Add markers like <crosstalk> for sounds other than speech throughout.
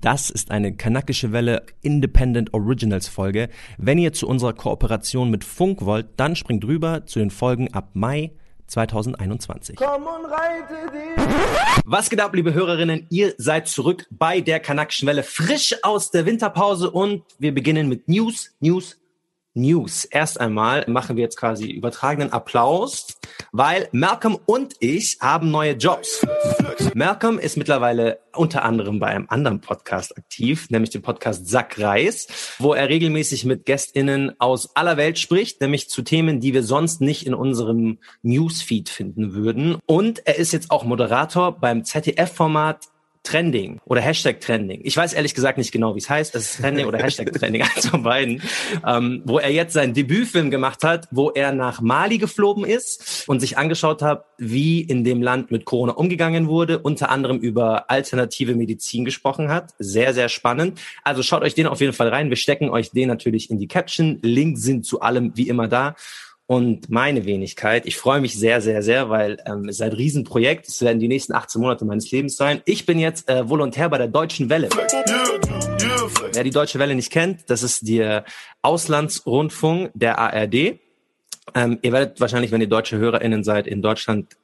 Das ist eine kanakische Welle Independent Originals Folge. Wenn ihr zu unserer Kooperation mit Funk wollt, dann springt rüber zu den Folgen ab Mai 2021. Komm und reite dich. Was geht ab, liebe Hörerinnen? Ihr seid zurück bei der kanakischen Welle, frisch aus der Winterpause und wir beginnen mit News, News, News. Erst einmal machen wir jetzt quasi übertragenen Applaus, weil Malcolm und ich haben neue Jobs. Malcolm ist mittlerweile unter anderem bei einem anderen Podcast aktiv, nämlich dem Podcast Sack Reis, wo er regelmäßig mit GästInnen aus aller Welt spricht, nämlich zu Themen, die wir sonst nicht in unserem Newsfeed finden würden. Und er ist jetzt auch Moderator beim ZDF-Format Trending oder Hashtag Trending. Ich weiß ehrlich gesagt nicht genau, wie es heißt. Es ist Trending oder Hashtag Trending, <laughs> eins von beiden. Ähm, wo er jetzt seinen Debütfilm gemacht hat, wo er nach Mali geflogen ist und sich angeschaut hat, wie in dem Land mit Corona umgegangen wurde, unter anderem über alternative Medizin gesprochen hat. Sehr, sehr spannend. Also schaut euch den auf jeden Fall rein. Wir stecken euch den natürlich in die Caption. Links sind zu allem wie immer da und meine Wenigkeit. Ich freue mich sehr, sehr, sehr, weil ähm, es ist ein Riesenprojekt. Es werden die nächsten 18 Monate meines Lebens sein. Ich bin jetzt äh, Volontär bei der Deutschen Welle. Wer die Deutsche Welle nicht kennt, das ist der Auslandsrundfunk der ARD. Ähm, ihr werdet wahrscheinlich, wenn ihr deutsche HörerInnen seid, in Deutschland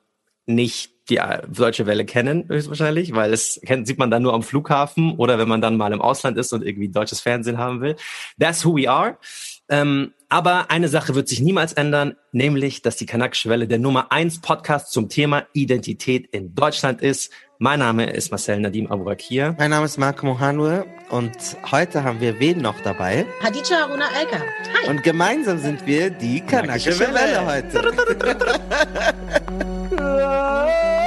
nicht die äh, Deutsche Welle kennen, höchstwahrscheinlich, weil es kennt, sieht man dann nur am Flughafen oder wenn man dann mal im Ausland ist und irgendwie deutsches Fernsehen haben will. That's who we are. Ähm, aber eine Sache wird sich niemals ändern, nämlich, dass die Kanakische Welle der Nummer eins Podcast zum Thema Identität in Deutschland ist. Mein Name ist Marcel Nadim Abourakir. Mein Name ist Marco Mohanwe und heute haben wir wen noch dabei? Hadija Haruna Elka. Hi. Und gemeinsam sind wir die Kanakische, Kanakische Welle. Welle heute. <laughs> <laughs>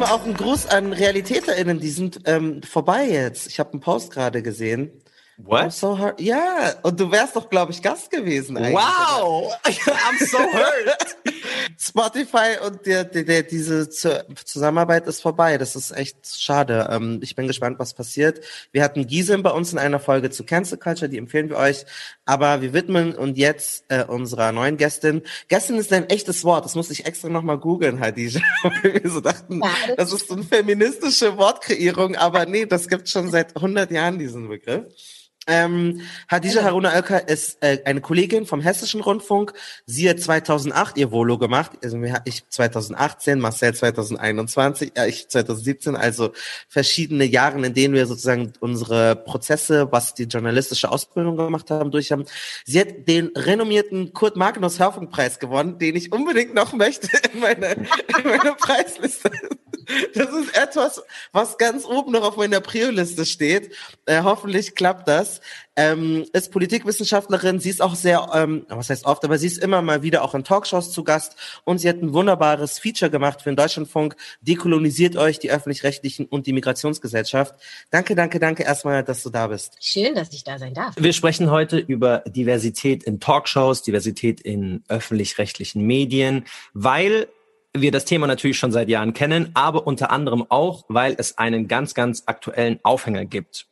erstmal auch ein Gruß an RealitäterInnen, die sind ähm, vorbei jetzt. Ich habe einen Post gerade gesehen. What? I'm so hurt. Ja, und du wärst doch, glaube ich, Gast gewesen eigentlich. Wow! <laughs> I'm so hurt. Spotify und der, der, der, diese Zusammenarbeit ist vorbei. Das ist echt schade. Ähm, ich bin gespannt, was passiert. Wir hatten Gisem bei uns in einer Folge zu Cancel Culture, die empfehlen wir euch. Aber wir widmen und jetzt äh, unserer neuen Gästin. Gästin ist ein echtes Wort. Das musste ich extra nochmal googeln, Hadija. <laughs> Weil wir so dachten, das ist so eine feministische Wortkreierung. Aber nee, das gibt schon seit 100 Jahren diesen Begriff. Ähm, Hadija Haruna Oelker ist äh, eine Kollegin vom Hessischen Rundfunk. Sie hat 2008 ihr Volo gemacht. Also ich 2018, Marcel 2021, ja, ich 2017. Also verschiedene Jahre, in denen wir sozusagen unsere Prozesse, was die journalistische Ausbildung gemacht haben, durch haben. Sie hat den renommierten Kurt Magnus Hörfunkpreis gewonnen, den ich unbedingt noch möchte in meiner, in meiner Preisliste. Das ist etwas, was ganz oben noch auf meiner Prio-Liste steht. Äh, hoffentlich klappt das. Ähm, ist Politikwissenschaftlerin. Sie ist auch sehr, ähm, was heißt oft, aber sie ist immer mal wieder auch in Talkshows zu Gast. Und sie hat ein wunderbares Feature gemacht für den Deutschlandfunk. Dekolonisiert euch die öffentlich-rechtlichen und die Migrationsgesellschaft. Danke, danke, danke erstmal, dass du da bist. Schön, dass ich da sein darf. Wir sprechen heute über Diversität in Talkshows, Diversität in öffentlich-rechtlichen Medien, weil wir das Thema natürlich schon seit Jahren kennen, aber unter anderem auch, weil es einen ganz, ganz aktuellen Aufhänger gibt.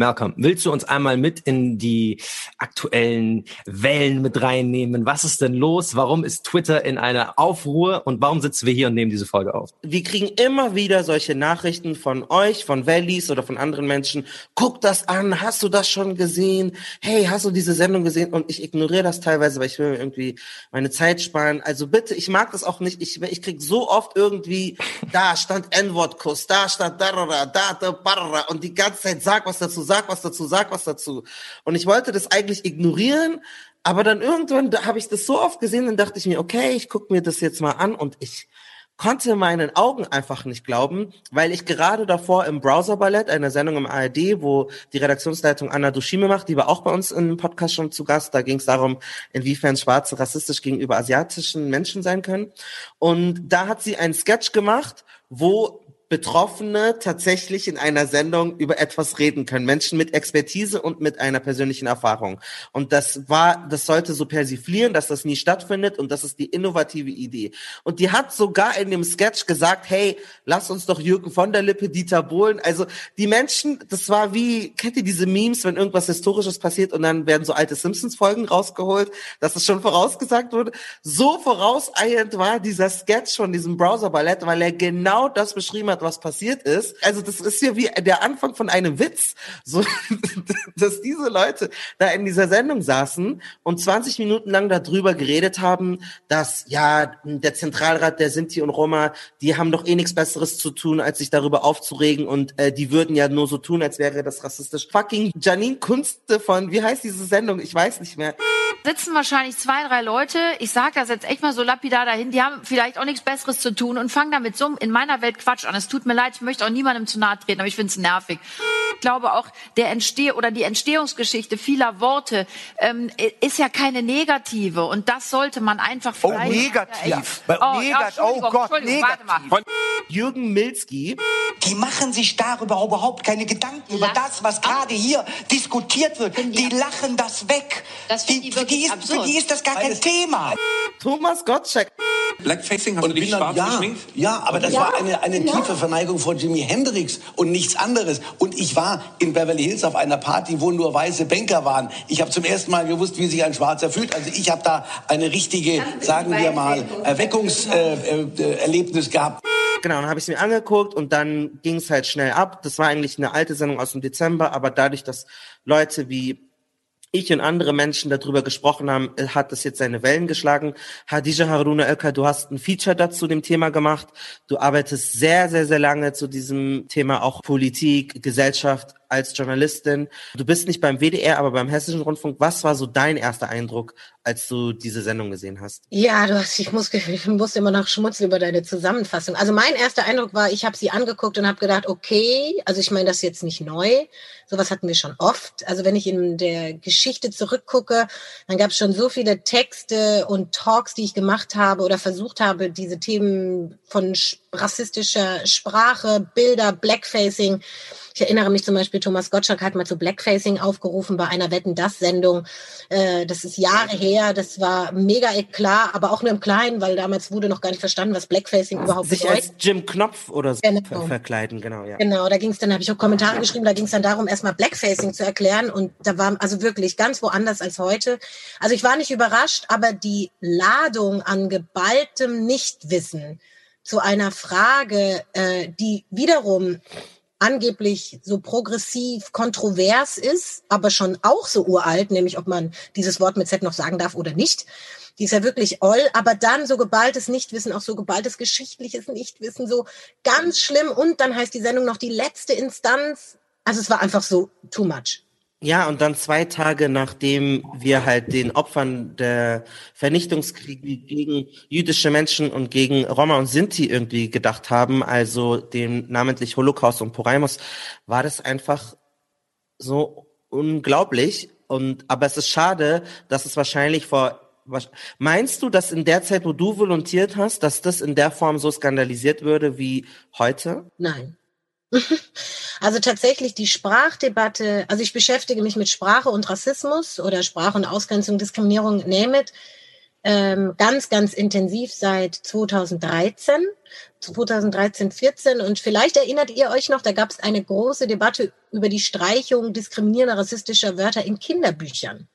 Malcolm, willst du uns einmal mit in die aktuellen Wellen mit reinnehmen? Was ist denn los? Warum ist Twitter in einer Aufruhr und warum sitzen wir hier und nehmen diese Folge auf? Wir kriegen immer wieder solche Nachrichten von euch, von Valleys oder von anderen Menschen. Guck das an, hast du das schon gesehen? Hey, hast du diese Sendung gesehen? Und ich ignoriere das teilweise, weil ich will irgendwie meine Zeit sparen. Also bitte, ich mag das auch nicht. Ich, ich krieg so oft irgendwie, da stand N-Wort-Kuss, da stand da, da, da, da, und die ganze Zeit sag was dazu, sag was dazu, sag was dazu. Und ich wollte das eigentlich ignorieren, aber dann irgendwann da habe ich das so oft gesehen, dann dachte ich mir, okay, ich gucke mir das jetzt mal an und ich konnte meinen Augen einfach nicht glauben, weil ich gerade davor im Browser Ballett, einer Sendung im ARD, wo die Redaktionsleitung Anna Dushime macht, die war auch bei uns im Podcast schon zu Gast, da ging es darum, inwiefern Schwarze rassistisch gegenüber asiatischen Menschen sein können. Und da hat sie einen Sketch gemacht, wo Betroffene tatsächlich in einer Sendung über etwas reden können. Menschen mit Expertise und mit einer persönlichen Erfahrung. Und das war, das sollte so persiflieren, dass das nie stattfindet und das ist die innovative Idee. Und die hat sogar in dem Sketch gesagt, hey, lass uns doch Jürgen von der Lippe, Dieter Bohlen. Also die Menschen, das war wie, kennt ihr diese Memes, wenn irgendwas Historisches passiert und dann werden so alte Simpsons-Folgen rausgeholt, dass es schon vorausgesagt wurde. So vorauseilend war dieser Sketch von diesem Browser-Ballett, weil er genau das beschrieben hat, hat, was passiert ist. Also das ist ja wie der Anfang von einem Witz, so <laughs> dass diese Leute da in dieser Sendung saßen und 20 Minuten lang darüber geredet haben, dass ja der Zentralrat der Sinti und Roma, die haben doch eh nichts Besseres zu tun, als sich darüber aufzuregen und äh, die würden ja nur so tun, als wäre das rassistisch. Fucking Janine Kunste von, wie heißt diese Sendung? Ich weiß nicht mehr sitzen wahrscheinlich zwei, drei Leute, ich sage das jetzt echt mal so lapidar dahin, die haben vielleicht auch nichts Besseres zu tun und fangen damit so in meiner Welt Quatsch an. Es tut mir leid, ich möchte auch niemandem zu nahe treten, aber ich finde es nervig. Ich glaube auch, der Entsteh oder die Entstehungsgeschichte vieler Worte ähm, ist ja keine negative und das sollte man einfach Oh, negativ. Oh, negat ja, oh Gott, negativ. Jürgen Milski. Die machen sich darüber überhaupt keine Gedanken, über das, was gerade hier diskutiert wird. Die lachen das weg. Das die, die die ist, für die ist das gar kein Thema. Thomas Gottschalk. Blackfacing, hast und du dich schwarz ja, geschminkt? Ja, aber das ja, war eine, eine ja. tiefe Verneigung vor Jimi Hendrix und nichts anderes. Und ich war in Beverly Hills auf einer Party, wo nur weiße Banker waren. Ich habe zum ersten Mal gewusst, wie sich ein Schwarzer fühlt. Also ich habe da eine richtige, sagen wir mal, Erweckungserlebnis äh, äh, gehabt. Genau, dann habe ich es mir angeguckt und dann ging es halt schnell ab. Das war eigentlich eine alte Sendung aus dem Dezember, aber dadurch, dass Leute wie ich und andere Menschen darüber gesprochen haben, äh, hat das jetzt seine Wellen geschlagen. Hadija Haruna Elka, du hast ein Feature dazu dem Thema gemacht. Du arbeitest sehr, sehr, sehr lange zu diesem Thema auch Politik, Gesellschaft als Journalistin. Du bist nicht beim WDR, aber beim Hessischen Rundfunk. Was war so dein erster Eindruck, als du diese Sendung gesehen hast? Ja, du hast, ich, muss, ich musste immer noch schmutzen über deine Zusammenfassung. Also mein erster Eindruck war, ich habe sie angeguckt und habe gedacht, okay, also ich meine, das ist jetzt nicht neu. Sowas hatten wir schon oft. Also wenn ich in der Geschichte zurückgucke, dann gab es schon so viele Texte und Talks, die ich gemacht habe oder versucht habe, diese Themen von rassistischer Sprache, Bilder, Blackfacing, ich erinnere mich zum Beispiel, Thomas Gottschalk hat mal zu Blackfacing aufgerufen bei einer Wetten-Das-Sendung. Äh, das ist Jahre her, das war mega klar, aber auch nur im Kleinen, weil damals wurde noch gar nicht verstanden, was Blackfacing überhaupt Sich bedeutet. als Jim Knopf oder so genau. verkleiden, genau, ja. Genau, da ging es dann, habe ich auch Kommentare geschrieben, da ging es dann darum, erstmal Blackfacing zu erklären und da war also wirklich ganz woanders als heute. Also ich war nicht überrascht, aber die Ladung an geballtem Nichtwissen zu einer Frage, äh, die wiederum angeblich so progressiv kontrovers ist, aber schon auch so uralt, nämlich ob man dieses Wort mit Z noch sagen darf oder nicht. Die ist ja wirklich oll, aber dann so geballtes Nichtwissen, auch so geballtes geschichtliches Nichtwissen, so ganz schlimm. Und dann heißt die Sendung noch die letzte Instanz. Also es war einfach so too much. Ja, und dann zwei Tage nachdem wir halt den Opfern der Vernichtungskriege gegen jüdische Menschen und gegen Roma und Sinti irgendwie gedacht haben, also dem namentlich Holocaust und Poraimus, war das einfach so unglaublich. Und aber es ist schade, dass es wahrscheinlich vor Meinst du, dass in der Zeit, wo du volontiert hast, dass das in der Form so skandalisiert würde wie heute? Nein. <laughs> Also tatsächlich die Sprachdebatte, also ich beschäftige mich mit Sprache und Rassismus oder Sprache und Ausgrenzung, Diskriminierung, name it, ähm, ganz, ganz intensiv seit 2013, 2013, 14 und vielleicht erinnert ihr euch noch, da gab es eine große Debatte über die Streichung diskriminierender rassistischer Wörter in Kinderbüchern.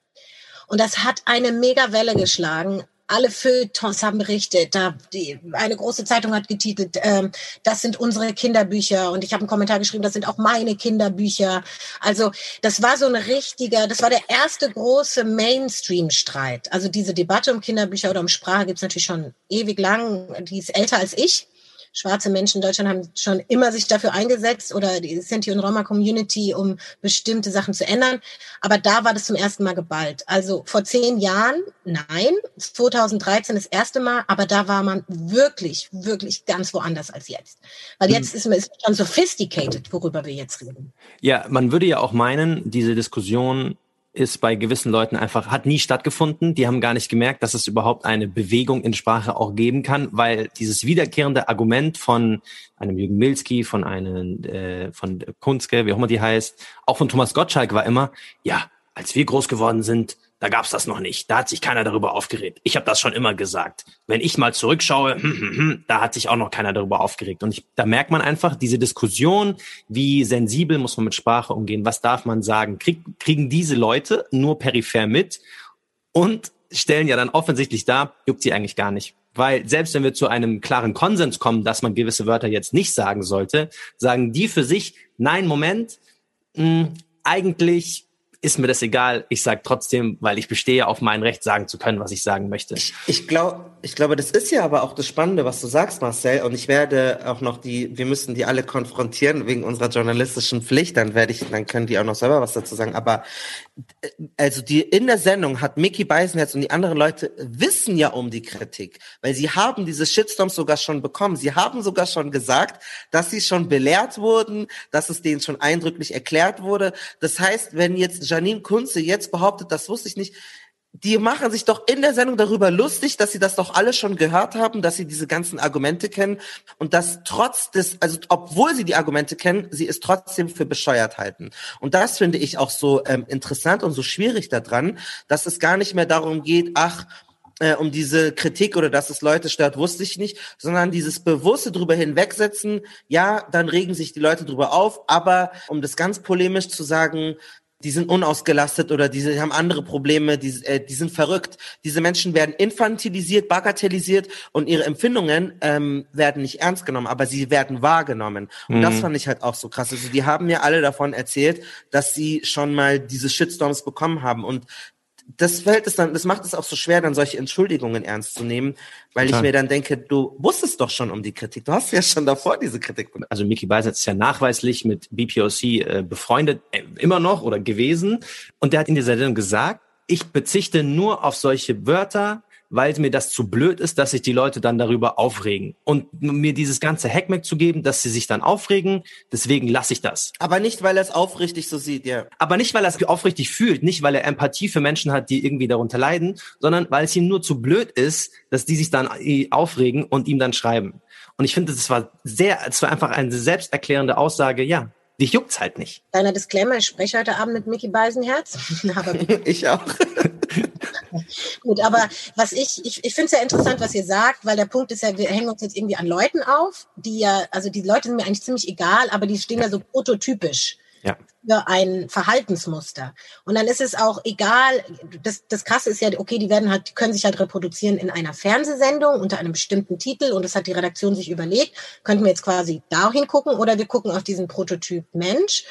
Und das hat eine Megawelle geschlagen alle Feuilletons haben berichtet. Da die, eine große Zeitung hat getitelt, ähm, das sind unsere Kinderbücher. Und ich habe einen Kommentar geschrieben, das sind auch meine Kinderbücher. Also das war so ein richtiger, das war der erste große Mainstream-Streit. Also diese Debatte um Kinderbücher oder um Sprache gibt's natürlich schon ewig lang. Die ist älter als ich schwarze Menschen in Deutschland haben schon immer sich dafür eingesetzt oder die Sinti und Roma Community, um bestimmte Sachen zu ändern. Aber da war das zum ersten Mal geballt. Also vor zehn Jahren, nein, 2013 das erste Mal, aber da war man wirklich, wirklich ganz woanders als jetzt. Weil jetzt hm. ist man ist schon sophisticated, worüber wir jetzt reden. Ja, man würde ja auch meinen, diese Diskussion ist bei gewissen Leuten einfach, hat nie stattgefunden. Die haben gar nicht gemerkt, dass es überhaupt eine Bewegung in Sprache auch geben kann, weil dieses wiederkehrende Argument von einem Jürgen Milski, von einem, äh, von Kunske, wie auch immer die heißt, auch von Thomas Gottschalk war immer, ja, als wir groß geworden sind, da gab's das noch nicht. Da hat sich keiner darüber aufgeregt. Ich habe das schon immer gesagt. Wenn ich mal zurückschaue, hm, hm, hm, da hat sich auch noch keiner darüber aufgeregt. Und ich, da merkt man einfach diese Diskussion, wie sensibel muss man mit Sprache umgehen, was darf man sagen, krieg, kriegen diese Leute nur peripher mit und stellen ja dann offensichtlich dar, juckt sie eigentlich gar nicht. Weil selbst wenn wir zu einem klaren Konsens kommen, dass man gewisse Wörter jetzt nicht sagen sollte, sagen die für sich, nein, Moment, mh, eigentlich ist mir das egal. Ich sage trotzdem, weil ich bestehe auf mein Recht, sagen zu können, was ich sagen möchte. Ich, ich glaube, ich glaube, das ist ja aber auch das Spannende, was du sagst, Marcel. Und ich werde auch noch die, wir müssen die alle konfrontieren wegen unserer journalistischen Pflicht. Dann werde ich, dann können die auch noch selber was dazu sagen. Aber also die in der Sendung hat Mickey Beisenherz und die anderen Leute wissen ja um die Kritik, weil sie haben diese Shitstorms sogar schon bekommen. Sie haben sogar schon gesagt, dass sie schon belehrt wurden, dass es denen schon eindrücklich erklärt wurde. Das heißt, wenn jetzt Janine Kunze jetzt behauptet, das wusste ich nicht, die machen sich doch in der Sendung darüber lustig, dass sie das doch alle schon gehört haben, dass sie diese ganzen Argumente kennen und dass trotz des, also obwohl sie die Argumente kennen, sie es trotzdem für bescheuert halten. Und das finde ich auch so ähm, interessant und so schwierig daran, dass es gar nicht mehr darum geht, ach, äh, um diese Kritik oder dass es Leute stört, wusste ich nicht, sondern dieses bewusste drüber hinwegsetzen, ja, dann regen sich die Leute drüber auf, aber um das ganz polemisch zu sagen, die sind unausgelastet oder die haben andere Probleme, die, äh, die sind verrückt. Diese Menschen werden infantilisiert, bagatellisiert und ihre Empfindungen ähm, werden nicht ernst genommen, aber sie werden wahrgenommen. Und mhm. das fand ich halt auch so krass. Also die haben mir alle davon erzählt, dass sie schon mal diese Shitstorms bekommen haben und das fällt es dann, das macht es auch so schwer, dann solche Entschuldigungen ernst zu nehmen, weil Total. ich mir dann denke, du wusstest doch schon um die Kritik. Du hast ja schon davor diese Kritik. Also Mickey Beisenherz ist ja nachweislich mit BPOC äh, befreundet, äh, immer noch oder gewesen. Und der hat in dieser Sendung gesagt, ich bezichte nur auf solche Wörter, weil mir das zu blöd ist, dass sich die Leute dann darüber aufregen. Und mir dieses ganze Hackmack zu geben, dass sie sich dann aufregen, deswegen lasse ich das. Aber nicht, weil er es aufrichtig so sieht, ja. Aber nicht, weil er es aufrichtig fühlt, nicht, weil er Empathie für Menschen hat, die irgendwie darunter leiden, sondern weil es ihm nur zu blöd ist, dass die sich dann äh, aufregen und ihm dann schreiben. Und ich finde, das war sehr, es war einfach eine selbsterklärende Aussage, ja, dich juckt's halt nicht. Kleiner Disclaimer, ich spreche heute Abend mit Mickey Beisenherz. <laughs> <laughs> ich auch. <laughs> Gut, aber was ich, ich, ich finde es ja interessant, was ihr sagt, weil der Punkt ist ja, wir hängen uns jetzt irgendwie an Leuten auf, die ja, also die Leute sind mir eigentlich ziemlich egal, aber die stehen ja so prototypisch ja. für ein Verhaltensmuster. Und dann ist es auch egal, das, das Krasse ist ja, okay, die werden halt, die können sich halt reproduzieren in einer Fernsehsendung unter einem bestimmten Titel und das hat die Redaktion sich überlegt, könnten wir jetzt quasi dahin gucken oder wir gucken auf diesen Prototyp Mensch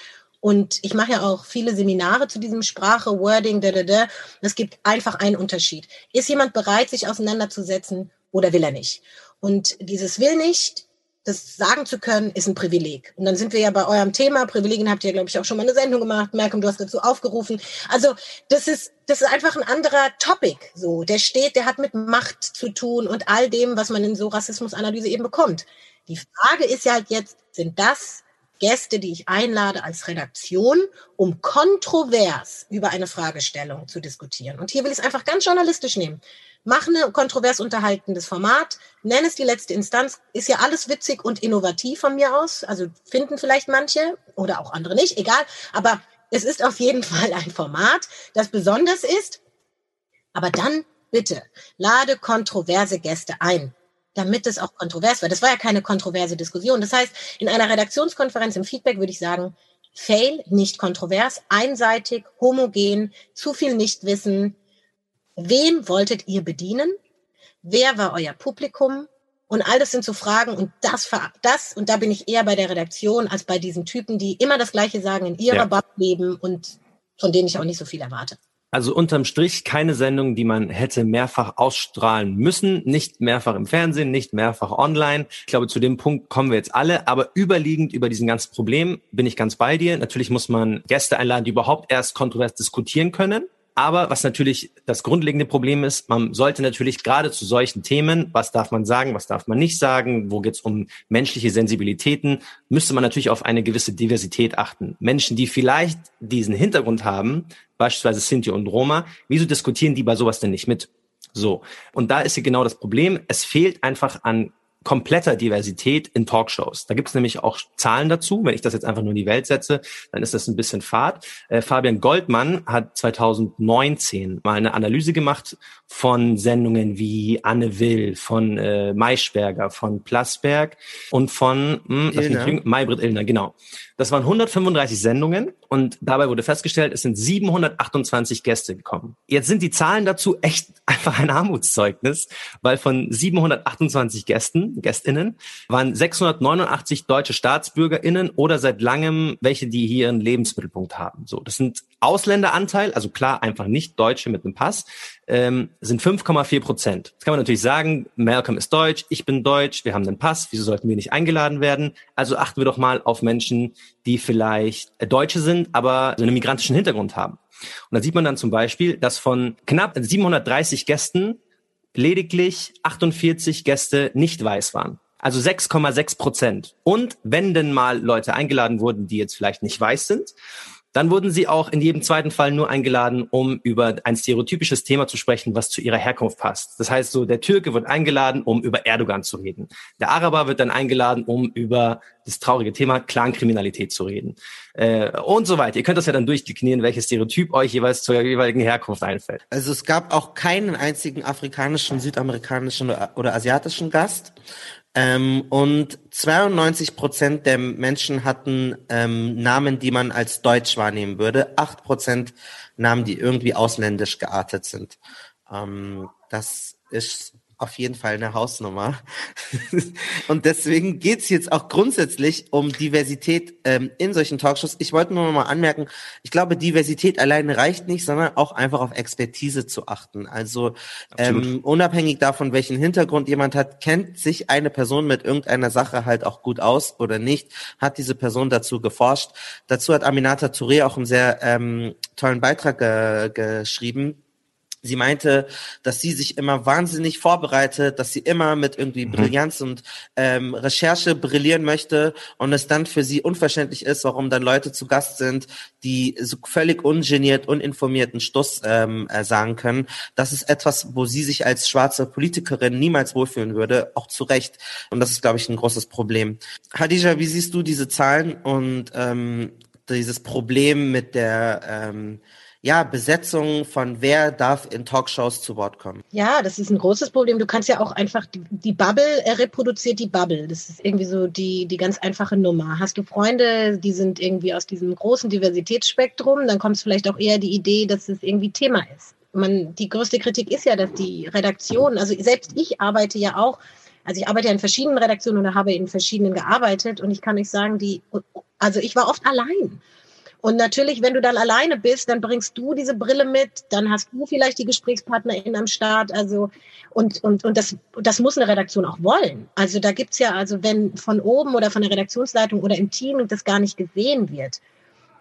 und ich mache ja auch viele Seminare zu diesem Sprache, Wording, da, da, da. Es gibt einfach einen Unterschied. Ist jemand bereit, sich auseinanderzusetzen oder will er nicht? Und dieses will nicht, das sagen zu können, ist ein Privileg. Und dann sind wir ja bei eurem Thema. Privilegien habt ihr, glaube ich, auch schon mal eine Sendung gemacht. Malcolm, du hast dazu aufgerufen. Also, das ist, das ist einfach ein anderer Topic. So, der steht, der hat mit Macht zu tun und all dem, was man in so Rassismusanalyse eben bekommt. Die Frage ist ja halt jetzt, sind das Gäste, die ich einlade als Redaktion, um kontrovers über eine Fragestellung zu diskutieren. Und hier will ich es einfach ganz journalistisch nehmen. Mach eine kontrovers unterhaltendes Format, nenn es die letzte Instanz, ist ja alles witzig und innovativ von mir aus. Also finden vielleicht manche oder auch andere nicht, egal. Aber es ist auf jeden <laughs> Fall ein Format, das besonders ist. Aber dann bitte lade kontroverse Gäste ein damit es auch kontrovers war. Das war ja keine kontroverse Diskussion. Das heißt, in einer Redaktionskonferenz im Feedback würde ich sagen, fail, nicht kontrovers, einseitig, homogen, zu viel Nichtwissen. Wen wolltet ihr bedienen? Wer war euer Publikum? Und all das sind so Fragen und das, das, und da bin ich eher bei der Redaktion als bei diesen Typen, die immer das Gleiche sagen in ihrer ja. Bubble leben und von denen ich auch nicht so viel erwarte. Also unterm Strich keine Sendung, die man hätte mehrfach ausstrahlen müssen, nicht mehrfach im Fernsehen, nicht mehrfach online. Ich glaube, zu dem Punkt kommen wir jetzt alle, aber überliegend über diesen ganzen Problem bin ich ganz bei dir. Natürlich muss man Gäste einladen, die überhaupt erst kontrovers diskutieren können. Aber was natürlich das grundlegende Problem ist, man sollte natürlich gerade zu solchen Themen, was darf man sagen, was darf man nicht sagen, wo geht es um menschliche Sensibilitäten, müsste man natürlich auf eine gewisse Diversität achten. Menschen, die vielleicht diesen Hintergrund haben, beispielsweise Sinti und Roma, wieso diskutieren die bei sowas denn nicht mit? So. Und da ist hier genau das Problem. Es fehlt einfach an kompletter Diversität in Talkshows. Da gibt es nämlich auch Zahlen dazu. Wenn ich das jetzt einfach nur in die Welt setze, dann ist das ein bisschen fad. Äh, Fabian Goldmann hat 2019 mal eine Analyse gemacht von Sendungen wie Anne Will, von äh, Maischberger, von Plasberg und von hm, Illner. Maybrit Illner, genau. Das waren 135 Sendungen und dabei wurde festgestellt, es sind 728 Gäste gekommen. Jetzt sind die Zahlen dazu echt <laughs> einfach ein Armutszeugnis, weil von 728 Gästen, Gästinnen, waren 689 deutsche Staatsbürgerinnen oder seit langem welche, die hier ihren Lebensmittelpunkt haben. So, das sind Ausländeranteil, also klar einfach nicht Deutsche mit einem Pass, ähm, sind 5,4 Prozent. Jetzt kann man natürlich sagen, Malcolm ist deutsch, ich bin deutsch, wir haben einen Pass, wieso sollten wir nicht eingeladen werden? Also achten wir doch mal auf Menschen, die vielleicht äh, Deutsche sind, aber so einen migrantischen Hintergrund haben. Und da sieht man dann zum Beispiel, dass von knapp 730 Gästen lediglich 48 Gäste nicht weiß waren. Also 6,6 Prozent. Und wenn denn mal Leute eingeladen wurden, die jetzt vielleicht nicht weiß sind, dann wurden sie auch in jedem zweiten Fall nur eingeladen, um über ein stereotypisches Thema zu sprechen, was zu ihrer Herkunft passt. Das heißt so, der Türke wird eingeladen, um über Erdogan zu reden. Der Araber wird dann eingeladen, um über das traurige Thema Clankriminalität zu reden. Äh, und so weiter. Ihr könnt das ja dann durchdeklinieren, welches Stereotyp euch jeweils zur jeweiligen Herkunft einfällt. Also es gab auch keinen einzigen afrikanischen, südamerikanischen oder asiatischen Gast. Ähm, und 92 Prozent der Menschen hatten ähm, Namen, die man als deutsch wahrnehmen würde. Acht Prozent Namen, die irgendwie ausländisch geartet sind. Ähm, das ist auf jeden Fall eine Hausnummer. <laughs> und deswegen geht's jetzt auch grundsätzlich um Diversität ähm, in solchen Talkshows. Ich wollte nur noch mal anmerken, ich glaube, Diversität alleine reicht nicht, sondern auch einfach auf Expertise zu achten. Also ähm, unabhängig davon, welchen Hintergrund jemand hat, kennt sich eine Person mit irgendeiner Sache halt auch gut aus oder nicht, hat diese Person dazu geforscht. Dazu hat Aminata Touré auch einen sehr ähm, tollen Beitrag ge geschrieben Sie meinte, dass sie sich immer wahnsinnig vorbereitet, dass sie immer mit irgendwie mhm. Brillanz und ähm, Recherche brillieren möchte und es dann für sie unverständlich ist, warum dann Leute zu Gast sind, die so völlig ungeniert, uninformierten Stuss ähm, äh, sagen können. Das ist etwas, wo sie sich als schwarze Politikerin niemals wohlfühlen würde, auch zu Recht. Und das ist, glaube ich, ein großes Problem. Hadija, wie siehst du diese Zahlen und ähm, dieses Problem mit der ähm, ja, Besetzung von wer darf in Talkshows zu Wort kommen. Ja, das ist ein großes Problem. Du kannst ja auch einfach, die, die Bubble er reproduziert die Bubble. Das ist irgendwie so die, die ganz einfache Nummer. Hast du Freunde, die sind irgendwie aus diesem großen Diversitätsspektrum, dann kommt es vielleicht auch eher die Idee, dass es irgendwie Thema ist. Man, die größte Kritik ist ja, dass die Redaktion, also selbst ich arbeite ja auch, also ich arbeite ja in verschiedenen Redaktionen oder habe in verschiedenen gearbeitet und ich kann nicht sagen, die, also ich war oft allein. Und natürlich, wenn du dann alleine bist, dann bringst du diese Brille mit, dann hast du vielleicht die Gesprächspartnerin am Start. Also und, und, und das, das muss eine Redaktion auch wollen. Also da gibt's ja, also wenn von oben oder von der Redaktionsleitung oder im Team das gar nicht gesehen wird,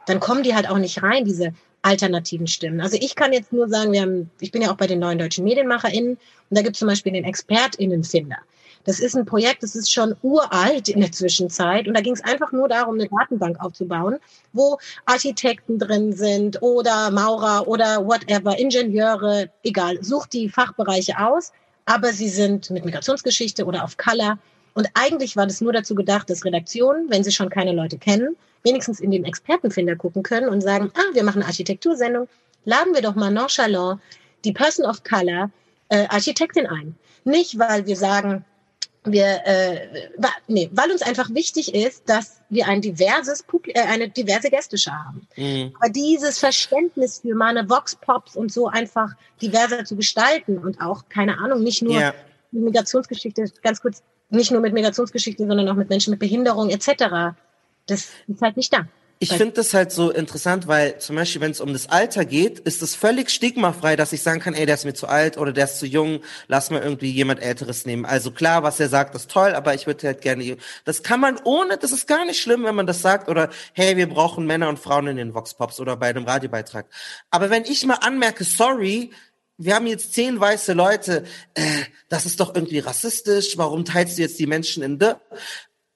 dann kommen die halt auch nicht rein, diese alternativen Stimmen. Also ich kann jetzt nur sagen, wir haben, ich bin ja auch bei den neuen deutschen MedienmacherInnen und da gibt es zum Beispiel den ExpertInnenfinder. Das ist ein Projekt, das ist schon uralt in der Zwischenzeit. Und da ging es einfach nur darum, eine Datenbank aufzubauen, wo Architekten drin sind oder Maurer oder whatever, Ingenieure, egal. Sucht die Fachbereiche aus, aber sie sind mit Migrationsgeschichte oder auf Color. Und eigentlich war das nur dazu gedacht, dass Redaktionen, wenn sie schon keine Leute kennen, wenigstens in den Expertenfinder gucken können und sagen, ah, wir machen eine Architektursendung, laden wir doch mal nonchalant die Person of Color äh, Architektin ein. Nicht, weil wir sagen, wir, äh, nee, weil uns einfach wichtig ist, dass wir ein diverses, äh, eine diverse Gästeschar haben. Mhm. Aber dieses Verständnis für meine Vox Pops und so einfach diverser zu gestalten und auch, keine Ahnung, nicht nur yeah. Migrationsgeschichte, ganz kurz, nicht nur mit Migrationsgeschichte, sondern auch mit Menschen mit Behinderung etc., das ist halt nicht da. Ich finde das halt so interessant, weil zum Beispiel, wenn es um das Alter geht, ist es völlig stigmafrei, dass ich sagen kann, ey, der ist mir zu alt oder der ist zu jung, lass mal irgendwie jemand Älteres nehmen. Also klar, was er sagt, ist toll, aber ich würde halt gerne. Das kann man ohne, das ist gar nicht schlimm, wenn man das sagt oder hey, wir brauchen Männer und Frauen in den Voxpops oder bei einem Radiobeitrag. Aber wenn ich mal anmerke, sorry, wir haben jetzt zehn weiße Leute, äh, das ist doch irgendwie rassistisch, warum teilst du jetzt die Menschen in de?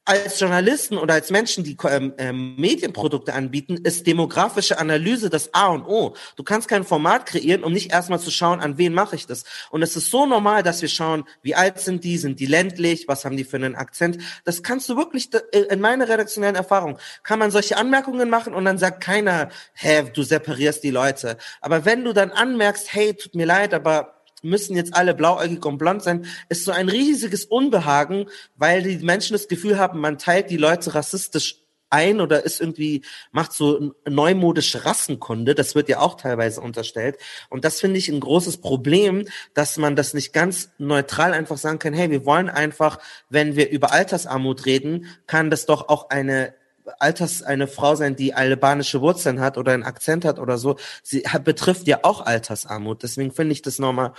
Als Journalisten oder als Menschen, die ähm, ähm, Medienprodukte anbieten, ist demografische Analyse das A und O. Du kannst kein Format kreieren, um nicht erstmal zu schauen, an wen mache ich das. Und es ist so normal, dass wir schauen, wie alt sind die, sind die ländlich, was haben die für einen Akzent. Das kannst du wirklich, äh, in meiner redaktionellen Erfahrung, kann man solche Anmerkungen machen und dann sagt keiner, hä, du separierst die Leute. Aber wenn du dann anmerkst, hey, tut mir leid, aber müssen jetzt alle blauäugig und blond sein, ist so ein riesiges Unbehagen, weil die Menschen das Gefühl haben, man teilt die Leute rassistisch ein oder ist irgendwie, macht so neumodische Rassenkunde. Das wird ja auch teilweise unterstellt. Und das finde ich ein großes Problem, dass man das nicht ganz neutral einfach sagen kann, hey, wir wollen einfach, wenn wir über Altersarmut reden, kann das doch auch eine Alters eine Frau sein, die albanische Wurzeln hat oder einen Akzent hat oder so. Sie hat, betrifft ja auch Altersarmut. Deswegen finde ich das nochmal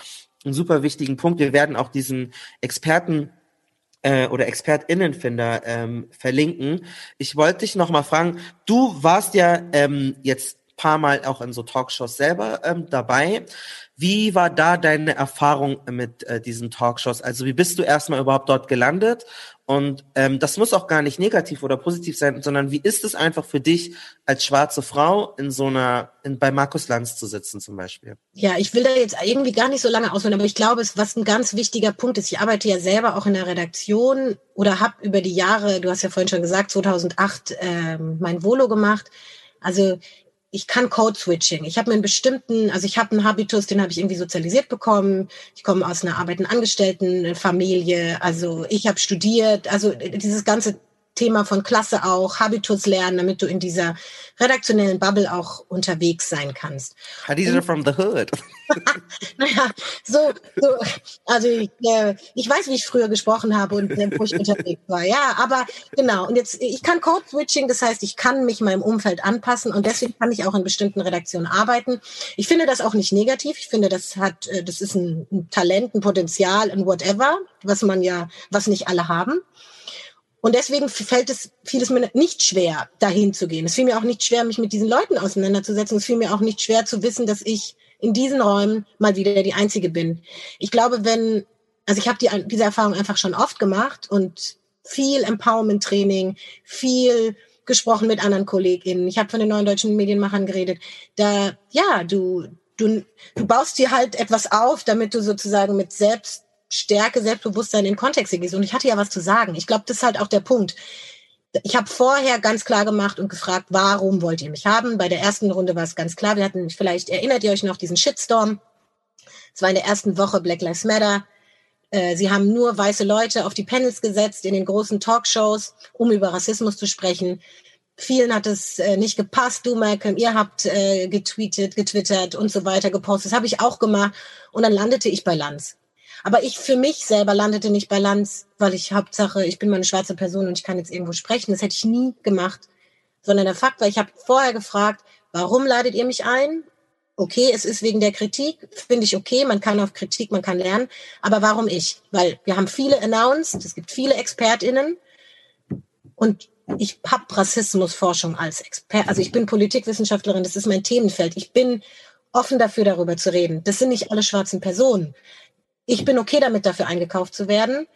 einen super wichtigen Punkt. Wir werden auch diesen Experten äh, oder Expertinnenfinder ähm, verlinken. Ich wollte dich nochmal fragen, du warst ja ähm, jetzt paar Mal auch in so Talkshows selber ähm, dabei. Wie war da deine Erfahrung mit äh, diesen Talkshows? Also wie bist du erstmal überhaupt dort gelandet und ähm, das muss auch gar nicht negativ oder positiv sein, sondern wie ist es einfach für dich als schwarze Frau in so einer, in, bei Markus Lanz zu sitzen zum Beispiel? Ja, ich will da jetzt irgendwie gar nicht so lange ausholen, aber ich glaube, es, was ein ganz wichtiger Punkt ist, ich arbeite ja selber auch in der Redaktion oder habe über die Jahre, du hast ja vorhin schon gesagt, 2008 ähm, mein Volo gemacht. Also ich kann Code-Switching. Ich habe mir einen bestimmten, also ich habe einen Habitus, den habe ich irgendwie sozialisiert bekommen. Ich komme aus einer arbeitenden Angestelltenfamilie. Also ich habe studiert. Also dieses ganze Thema von Klasse auch, Habitus lernen, damit du in dieser redaktionellen Bubble auch unterwegs sein kannst. Hadisa from the hood. <laughs> naja, so, so also ich, äh, ich weiß, wie ich früher gesprochen habe und äh, wo ich unterwegs war. Ja, aber genau. Und jetzt, ich kann Code Switching, das heißt, ich kann mich meinem Umfeld anpassen und deswegen kann ich auch in bestimmten Redaktionen arbeiten. Ich finde das auch nicht negativ. Ich finde, das hat, äh, das ist ein, ein Talent, ein Potenzial, ein whatever, was man ja, was nicht alle haben. Und deswegen fällt es vieles mir nicht schwer, dahin zu gehen. Es fiel mir auch nicht schwer, mich mit diesen Leuten auseinanderzusetzen. Es fiel mir auch nicht schwer zu wissen, dass ich in diesen Räumen mal wieder die Einzige bin. Ich glaube, wenn, also ich habe die, diese Erfahrung einfach schon oft gemacht und viel Empowerment-Training, viel gesprochen mit anderen KollegInnen. Ich habe von den neuen deutschen Medienmachern geredet. Da, ja, du, du, du baust dir halt etwas auf, damit du sozusagen mit selbst Stärke, Selbstbewusstsein in Kontexte gehst. Und ich hatte ja was zu sagen. Ich glaube, das ist halt auch der Punkt. Ich habe vorher ganz klar gemacht und gefragt, warum wollt ihr mich haben? Bei der ersten Runde war es ganz klar. Wir hatten, vielleicht erinnert ihr euch noch, diesen Shitstorm. Es war in der ersten Woche Black Lives Matter. Äh, sie haben nur weiße Leute auf die Panels gesetzt in den großen Talkshows, um über Rassismus zu sprechen. Vielen hat es äh, nicht gepasst. Du, Malcolm, ihr habt äh, getweetet, getwittert und so weiter gepostet. Das habe ich auch gemacht. Und dann landete ich bei Lanz. Aber ich für mich selber landete nicht bei Lanz, weil ich Hauptsache, ich bin mal eine schwarze Person und ich kann jetzt irgendwo sprechen. Das hätte ich nie gemacht. Sondern der Fakt war, ich habe vorher gefragt, warum ladet ihr mich ein? Okay, es ist wegen der Kritik, finde ich okay, man kann auf Kritik, man kann lernen, aber warum ich? Weil wir haben viele announced, es gibt viele ExpertInnen und ich habe Rassismusforschung als Expert, also ich bin Politikwissenschaftlerin, das ist mein Themenfeld. Ich bin offen dafür, darüber zu reden. Das sind nicht alle schwarzen Personen ich bin okay damit, dafür eingekauft zu werden.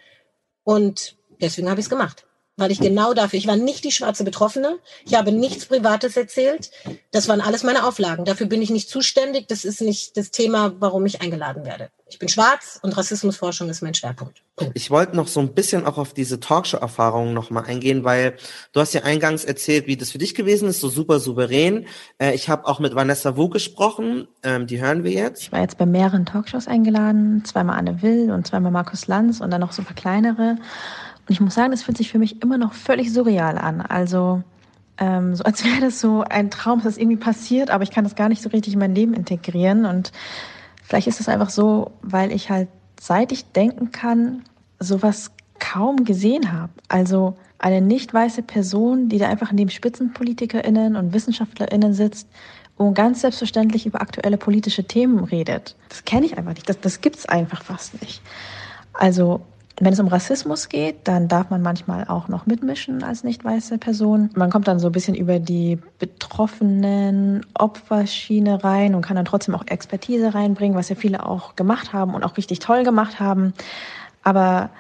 Und deswegen habe ich es gemacht weil ich genau dafür, ich war nicht die schwarze Betroffene, ich habe nichts Privates erzählt, das waren alles meine Auflagen. Dafür bin ich nicht zuständig, das ist nicht das Thema, warum ich eingeladen werde. Ich bin schwarz und Rassismusforschung ist mein Schwerpunkt. Punkt. Ich wollte noch so ein bisschen auch auf diese Talkshow-Erfahrungen nochmal eingehen, weil du hast ja eingangs erzählt, wie das für dich gewesen ist, so super souverän. Äh, ich habe auch mit Vanessa Wu gesprochen, ähm, die hören wir jetzt. Ich war jetzt bei mehreren Talkshows eingeladen, zweimal Anne Will und zweimal Markus Lanz und dann noch so ein paar kleinere. Und ich muss sagen, das fühlt sich für mich immer noch völlig surreal an. Also ähm, so als wäre das so ein Traum, dass das irgendwie passiert, aber ich kann das gar nicht so richtig in mein Leben integrieren. Und vielleicht ist es einfach so, weil ich halt, seit ich denken kann, sowas kaum gesehen habe. Also eine nicht weiße Person, die da einfach neben SpitzenpolitikerInnen und WissenschaftlerInnen sitzt und ganz selbstverständlich über aktuelle politische Themen redet. Das kenne ich einfach nicht. Das, das es einfach fast nicht. Also wenn es um Rassismus geht, dann darf man manchmal auch noch mitmischen als nicht weiße Person. Man kommt dann so ein bisschen über die betroffenen Opferschiene rein und kann dann trotzdem auch Expertise reinbringen, was ja viele auch gemacht haben und auch richtig toll gemacht haben. Aber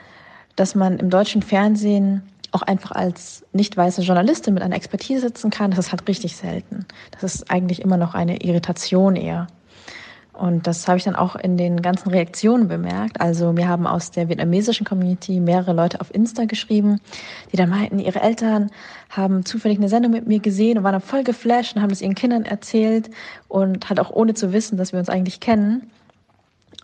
dass man im deutschen Fernsehen auch einfach als nicht weiße Journalistin mit einer Expertise sitzen kann, das ist halt richtig selten. Das ist eigentlich immer noch eine Irritation eher. Und das habe ich dann auch in den ganzen Reaktionen bemerkt. Also mir haben aus der vietnamesischen Community mehrere Leute auf Insta geschrieben, die dann meinten, ihre Eltern haben zufällig eine Sendung mit mir gesehen und waren dann voll geflasht und haben das ihren Kindern erzählt und halt auch ohne zu wissen, dass wir uns eigentlich kennen.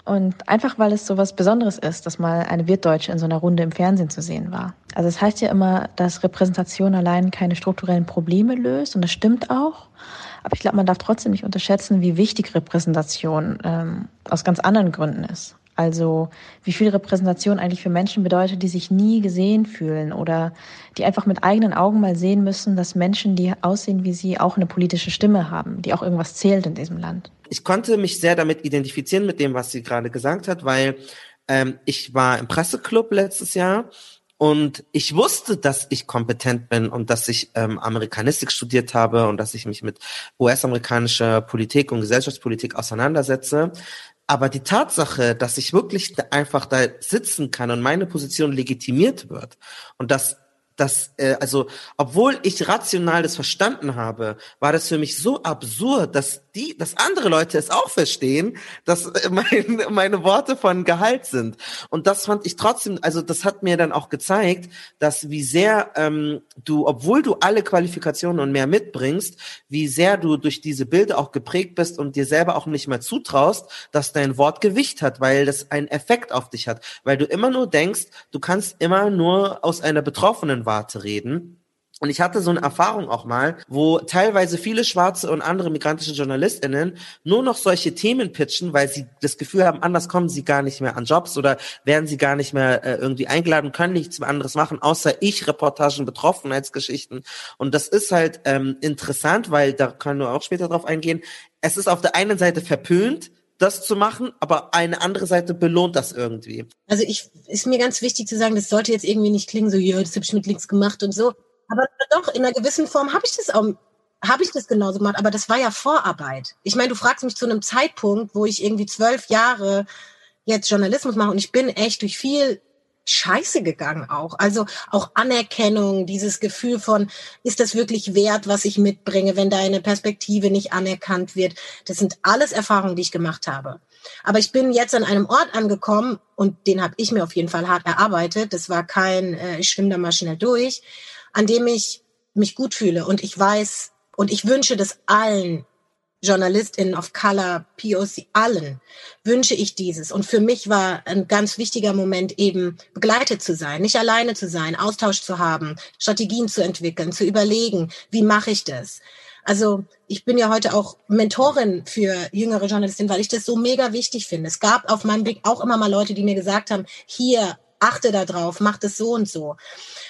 Und einfach, weil es so was Besonderes ist, dass mal eine Wirtdeutsche in so einer Runde im Fernsehen zu sehen war. Also es heißt ja immer, dass Repräsentation allein keine strukturellen Probleme löst und das stimmt auch. Aber ich glaube, man darf trotzdem nicht unterschätzen, wie wichtig Repräsentation ähm, aus ganz anderen Gründen ist. Also wie viel Repräsentation eigentlich für Menschen bedeutet, die sich nie gesehen fühlen oder die einfach mit eigenen Augen mal sehen müssen, dass Menschen, die aussehen wie sie, auch eine politische Stimme haben, die auch irgendwas zählt in diesem Land. Ich konnte mich sehr damit identifizieren mit dem, was sie gerade gesagt hat, weil ähm, ich war im Presseclub letztes Jahr und ich wusste, dass ich kompetent bin und dass ich ähm, Amerikanistik studiert habe und dass ich mich mit US-amerikanischer Politik und Gesellschaftspolitik auseinandersetze. Aber die Tatsache, dass ich wirklich einfach da sitzen kann und meine Position legitimiert wird und dass dass, äh, also, obwohl ich rational das verstanden habe, war das für mich so absurd, dass die, dass andere Leute es auch verstehen, dass äh, <laughs> mein, meine Worte von Gehalt sind. Und das fand ich trotzdem, also das hat mir dann auch gezeigt, dass wie sehr ähm, du, obwohl du alle Qualifikationen und mehr mitbringst, wie sehr du durch diese Bilder auch geprägt bist und dir selber auch nicht mehr zutraust, dass dein Wort Gewicht hat, weil das einen Effekt auf dich hat, weil du immer nur denkst, du kannst immer nur aus einer betroffenen Warte reden. Und ich hatte so eine Erfahrung auch mal, wo teilweise viele schwarze und andere migrantische JournalistInnen nur noch solche Themen pitchen, weil sie das Gefühl haben, anders kommen sie gar nicht mehr an Jobs oder werden sie gar nicht mehr äh, irgendwie eingeladen, können nichts mehr anderes machen, außer ich Reportagen, Betroffenheitsgeschichten. Und das ist halt ähm, interessant, weil da können wir auch später drauf eingehen. Es ist auf der einen Seite verpönt, das zu machen, aber eine andere Seite belohnt das irgendwie. Also ich ist mir ganz wichtig zu sagen, das sollte jetzt irgendwie nicht klingen so, ja, das habe ich mit links gemacht und so. Aber doch, in einer gewissen Form habe ich das auch, habe ich das genauso gemacht, aber das war ja Vorarbeit. Ich meine, du fragst mich zu einem Zeitpunkt, wo ich irgendwie zwölf Jahre jetzt Journalismus mache und ich bin echt durch viel Scheiße gegangen auch. Also auch Anerkennung, dieses Gefühl von, ist das wirklich wert, was ich mitbringe, wenn deine Perspektive nicht anerkannt wird. Das sind alles Erfahrungen, die ich gemacht habe. Aber ich bin jetzt an einem Ort angekommen und den habe ich mir auf jeden Fall hart erarbeitet. Das war kein, äh, ich schwimme da mal schnell durch, an dem ich mich gut fühle. Und ich weiß und ich wünsche das allen JournalistInnen of Color, POC, allen wünsche ich dieses. Und für mich war ein ganz wichtiger Moment eben begleitet zu sein, nicht alleine zu sein, Austausch zu haben, Strategien zu entwickeln, zu überlegen, wie mache ich das? Also ich bin ja heute auch Mentorin für jüngere Journalistinnen, weil ich das so mega wichtig finde. Es gab auf meinem Weg auch immer mal Leute, die mir gesagt haben, hier, achte da drauf, mach das so und so.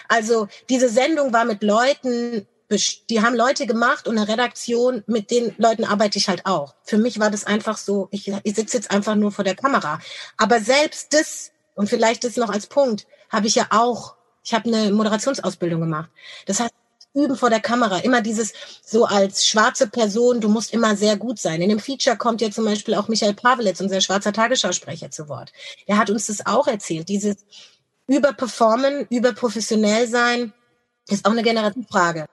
Also diese Sendung war mit Leuten die haben Leute gemacht und eine Redaktion, mit den Leuten arbeite ich halt auch. Für mich war das einfach so, ich, ich sitze jetzt einfach nur vor der Kamera. Aber selbst das, und vielleicht das noch als Punkt, habe ich ja auch, ich habe eine Moderationsausbildung gemacht. Das heißt, üben vor der Kamera, immer dieses so als schwarze Person, du musst immer sehr gut sein. In dem Feature kommt ja zum Beispiel auch Michael Pavelitz, unser schwarzer Tagesschausprecher, zu Wort. Der hat uns das auch erzählt, dieses überperformen, überprofessionell sein, ist auch eine Generativfrage.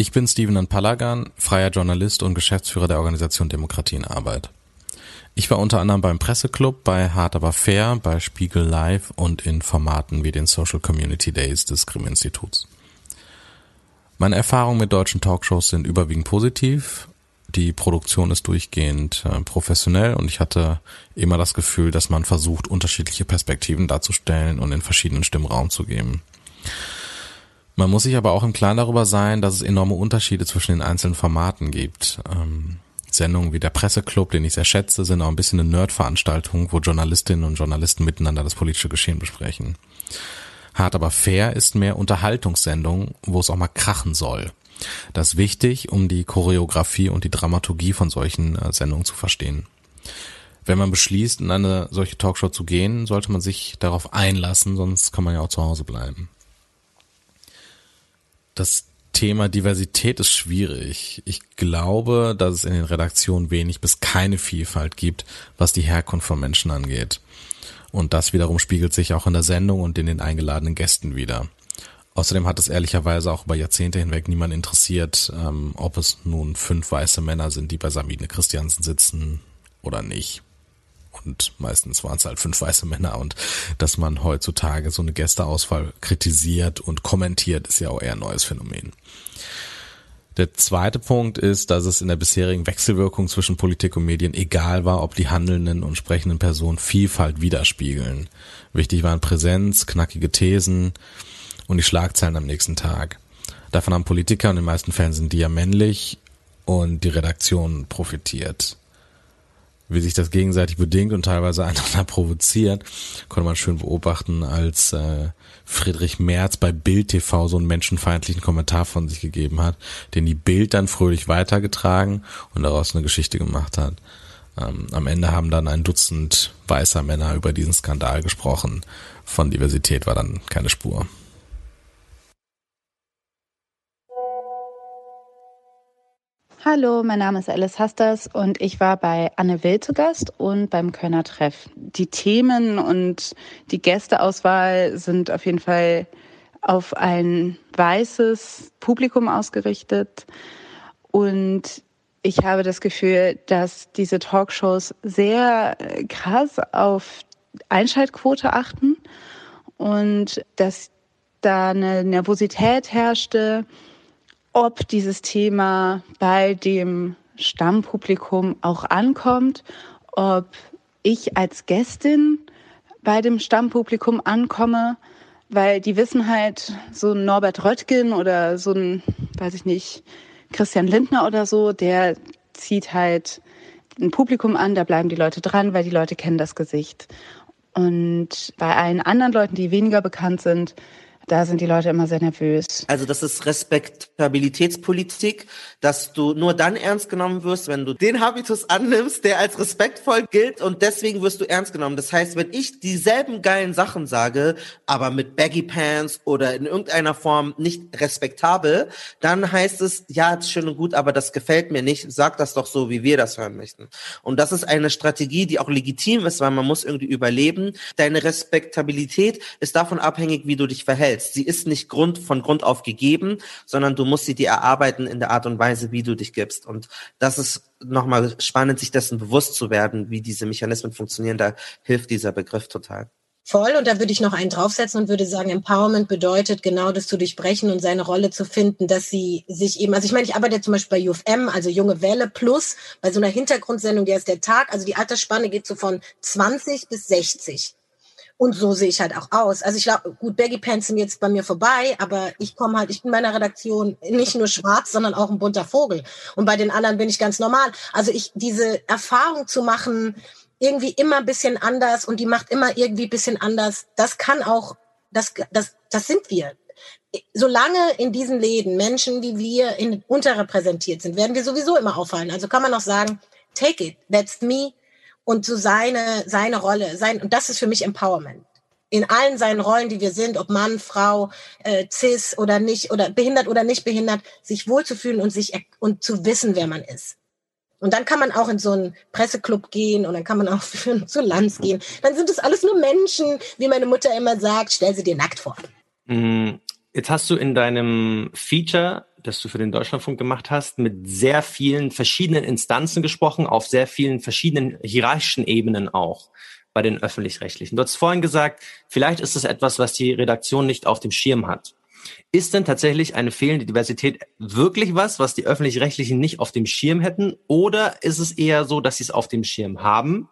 Ich bin Steven Palagan, freier Journalist und Geschäftsführer der Organisation Demokratie in Arbeit. Ich war unter anderem beim Presseclub, bei Hard aber fair, bei Spiegel Live und in Formaten wie den Social Community Days des Grimm-Instituts. Meine Erfahrungen mit deutschen Talkshows sind überwiegend positiv. Die Produktion ist durchgehend äh, professionell und ich hatte immer das Gefühl, dass man versucht, unterschiedliche Perspektiven darzustellen und in verschiedenen Stimmen Raum zu geben. Man muss sich aber auch im Klaren darüber sein, dass es enorme Unterschiede zwischen den einzelnen Formaten gibt. Ähm, Sendungen wie der Presseclub, den ich sehr schätze, sind auch ein bisschen eine Nerd-Veranstaltung, wo Journalistinnen und Journalisten miteinander das politische Geschehen besprechen. Hart aber fair ist mehr Unterhaltungssendung, wo es auch mal krachen soll. Das ist wichtig, um die Choreografie und die Dramaturgie von solchen äh, Sendungen zu verstehen. Wenn man beschließt, in eine solche Talkshow zu gehen, sollte man sich darauf einlassen, sonst kann man ja auch zu Hause bleiben. Das Thema Diversität ist schwierig. Ich glaube, dass es in den Redaktionen wenig bis keine Vielfalt gibt, was die Herkunft von Menschen angeht. Und das wiederum spiegelt sich auch in der Sendung und in den eingeladenen Gästen wieder. Außerdem hat es ehrlicherweise auch über Jahrzehnte hinweg niemand interessiert, ähm, ob es nun fünf weiße Männer sind, die bei Sabine Christiansen sitzen oder nicht. Und meistens waren es halt fünf weiße Männer und dass man heutzutage so eine Gästeauswahl kritisiert und kommentiert, ist ja auch eher ein neues Phänomen. Der zweite Punkt ist, dass es in der bisherigen Wechselwirkung zwischen Politik und Medien egal war, ob die handelnden und sprechenden Personen Vielfalt widerspiegeln. Wichtig waren Präsenz, knackige Thesen und die Schlagzeilen am nächsten Tag. Davon haben Politiker und in den meisten Fällen sind die ja männlich und die Redaktion profitiert wie sich das gegenseitig bedingt und teilweise <laughs> einander provoziert, konnte man schön beobachten, als äh, Friedrich Merz bei Bild TV so einen menschenfeindlichen Kommentar von sich gegeben hat, den die Bild dann fröhlich weitergetragen und daraus eine Geschichte gemacht hat. Ähm, am Ende haben dann ein Dutzend weißer Männer über diesen Skandal gesprochen. Von Diversität war dann keine Spur. Hallo, mein Name ist Alice Hasters und ich war bei Anne Will zu Gast und beim Kölner Treff. Die Themen und die Gästeauswahl sind auf jeden Fall auf ein weißes Publikum ausgerichtet und ich habe das Gefühl, dass diese Talkshows sehr krass auf Einschaltquote achten und dass da eine Nervosität herrschte, ob dieses Thema bei dem Stammpublikum auch ankommt, ob ich als Gästin bei dem Stammpublikum ankomme, weil die wissen halt, so ein Norbert Röttgen oder so ein, weiß ich nicht, Christian Lindner oder so, der zieht halt ein Publikum an, da bleiben die Leute dran, weil die Leute kennen das Gesicht. Und bei allen anderen Leuten, die weniger bekannt sind, da sind die Leute immer sehr nervös. Also das ist Respektabilitätspolitik, dass du nur dann ernst genommen wirst, wenn du den Habitus annimmst, der als respektvoll gilt und deswegen wirst du ernst genommen. Das heißt, wenn ich dieselben geilen Sachen sage, aber mit Baggy Pants oder in irgendeiner Form nicht respektabel, dann heißt es, ja, ist schön und gut, aber das gefällt mir nicht. Sag das doch so, wie wir das hören möchten. Und das ist eine Strategie, die auch legitim ist, weil man muss irgendwie überleben. Deine Respektabilität ist davon abhängig, wie du dich verhältst selbst. Sie ist nicht Grund von Grund auf gegeben, sondern du musst sie dir erarbeiten in der Art und Weise, wie du dich gibst. Und das ist nochmal spannend, sich dessen bewusst zu werden, wie diese Mechanismen funktionieren. Da hilft dieser Begriff total. Voll, und da würde ich noch einen draufsetzen und würde sagen, Empowerment bedeutet genau das zu durchbrechen und seine Rolle zu finden, dass sie sich eben, also ich meine, ich arbeite zum Beispiel bei UFM, also Junge Welle Plus, bei so einer Hintergrundsendung, der ist der Tag, also die Altersspanne geht so von 20 bis 60. Und so sehe ich halt auch aus. Also ich glaube, gut, Baggy Pants sind jetzt bei mir vorbei, aber ich komme halt, ich bin meiner Redaktion nicht nur schwarz, sondern auch ein bunter Vogel. Und bei den anderen bin ich ganz normal. Also ich, diese Erfahrung zu machen, irgendwie immer ein bisschen anders und die macht immer irgendwie ein bisschen anders, das kann auch, das, das, das sind wir. Solange in diesen Läden Menschen, die wir in, unterrepräsentiert sind, werden wir sowieso immer auffallen. Also kann man auch sagen, take it, that's me, und so seine, seine Rolle, sein, und das ist für mich Empowerment. In allen seinen Rollen, die wir sind, ob Mann, Frau, äh, cis oder nicht, oder behindert oder nicht behindert, sich wohlzufühlen und sich, und zu wissen, wer man ist. Und dann kann man auch in so einen Presseclub gehen und dann kann man auch <laughs> für, zu Lanz gehen. Dann sind es alles nur Menschen, wie meine Mutter immer sagt, stell sie dir nackt vor. Mm, jetzt hast du in deinem Feature das du für den Deutschlandfunk gemacht hast, mit sehr vielen verschiedenen Instanzen gesprochen, auf sehr vielen verschiedenen hierarchischen Ebenen auch bei den öffentlich-rechtlichen. Du hast vorhin gesagt, vielleicht ist es etwas, was die Redaktion nicht auf dem Schirm hat. Ist denn tatsächlich eine fehlende Diversität wirklich was, was die öffentlich-rechtlichen nicht auf dem Schirm hätten? Oder ist es eher so, dass sie es auf dem Schirm haben,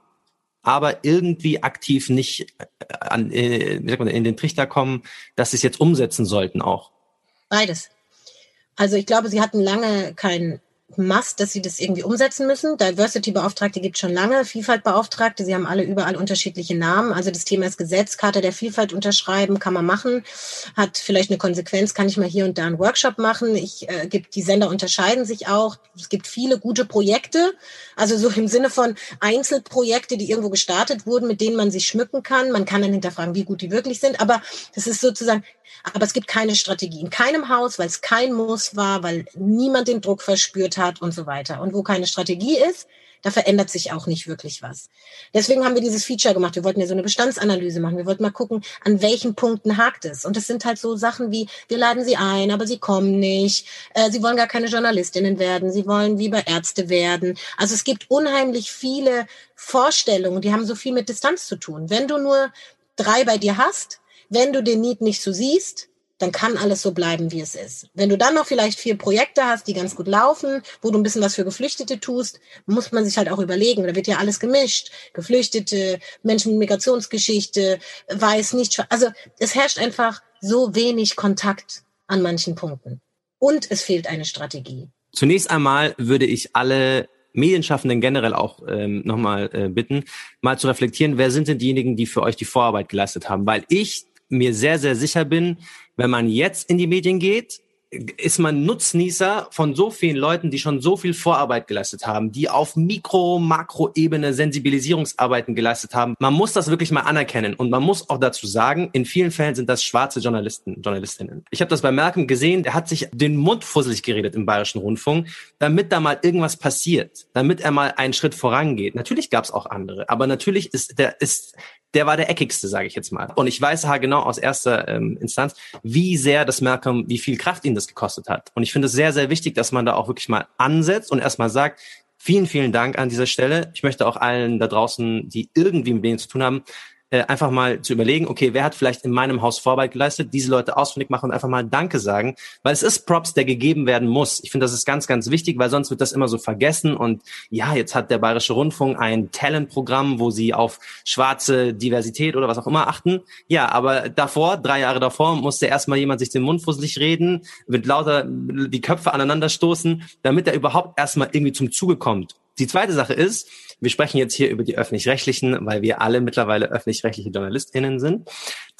aber irgendwie aktiv nicht äh, an, äh, man, in den Trichter kommen, dass sie es jetzt umsetzen sollten auch? Beides. Also ich glaube, sie hatten lange kein Must, dass sie das irgendwie umsetzen müssen. Diversity-Beauftragte gibt schon lange, Vielfalt-Beauftragte, sie haben alle überall unterschiedliche Namen. Also das Thema ist Gesetz, Karte der Vielfalt unterschreiben, kann man machen, hat vielleicht eine Konsequenz, kann ich mal hier und da einen Workshop machen. Ich äh, gibt die Sender unterscheiden sich auch. Es gibt viele gute Projekte, also so im Sinne von Einzelprojekte, die irgendwo gestartet wurden, mit denen man sich schmücken kann. Man kann dann hinterfragen, wie gut die wirklich sind, aber das ist sozusagen aber es gibt keine Strategie in keinem Haus, weil es kein Muss war, weil niemand den Druck verspürt hat und so weiter. Und wo keine Strategie ist, da verändert sich auch nicht wirklich was. Deswegen haben wir dieses Feature gemacht. Wir wollten ja so eine Bestandsanalyse machen. Wir wollten mal gucken, an welchen Punkten hakt es. Und es sind halt so Sachen wie, wir laden sie ein, aber sie kommen nicht. Äh, sie wollen gar keine Journalistinnen werden. Sie wollen wie bei Ärzte werden. Also es gibt unheimlich viele Vorstellungen, die haben so viel mit Distanz zu tun. Wenn du nur drei bei dir hast, wenn du den Need nicht so siehst, dann kann alles so bleiben, wie es ist. Wenn du dann noch vielleicht vier Projekte hast, die ganz gut laufen, wo du ein bisschen was für Geflüchtete tust, muss man sich halt auch überlegen, da wird ja alles gemischt. Geflüchtete, Menschen mit Migrationsgeschichte, weiß nicht, also es herrscht einfach so wenig Kontakt an manchen Punkten. Und es fehlt eine Strategie. Zunächst einmal würde ich alle Medienschaffenden generell auch ähm, nochmal äh, bitten, mal zu reflektieren, wer sind denn diejenigen, die für euch die Vorarbeit geleistet haben? Weil ich mir sehr, sehr sicher bin, wenn man jetzt in die Medien geht, ist man Nutznießer von so vielen Leuten, die schon so viel Vorarbeit geleistet haben, die auf Mikro-, Makro-Ebene Sensibilisierungsarbeiten geleistet haben. Man muss das wirklich mal anerkennen und man muss auch dazu sagen, in vielen Fällen sind das schwarze Journalisten, Journalistinnen. Ich habe das bei Malcolm gesehen, der hat sich den Mund fusselig geredet im Bayerischen Rundfunk, damit da mal irgendwas passiert, damit er mal einen Schritt vorangeht. Natürlich gab es auch andere, aber natürlich ist der ist der war der eckigste, sage ich jetzt mal. Und ich weiß halt genau aus erster ähm, Instanz, wie sehr das Malcolm, wie viel Kraft ihn das gekostet hat. Und ich finde es sehr, sehr wichtig, dass man da auch wirklich mal ansetzt und erstmal sagt, vielen, vielen Dank an dieser Stelle. Ich möchte auch allen da draußen, die irgendwie mit denen zu tun haben, äh, einfach mal zu überlegen, okay, wer hat vielleicht in meinem Haus Vorarbeit geleistet, diese Leute ausfindig machen und einfach mal Danke sagen, weil es ist Props, der gegeben werden muss. Ich finde, das ist ganz, ganz wichtig, weil sonst wird das immer so vergessen und ja, jetzt hat der Bayerische Rundfunk ein Talentprogramm, wo sie auf schwarze Diversität oder was auch immer achten. Ja, aber davor, drei Jahre davor, musste erstmal jemand sich den Mund fusselig reden, mit lauter die Köpfe aneinander stoßen, damit er überhaupt erstmal irgendwie zum Zuge kommt. Die zweite Sache ist, wir sprechen jetzt hier über die öffentlich-rechtlichen, weil wir alle mittlerweile öffentlich-rechtliche JournalistInnen sind.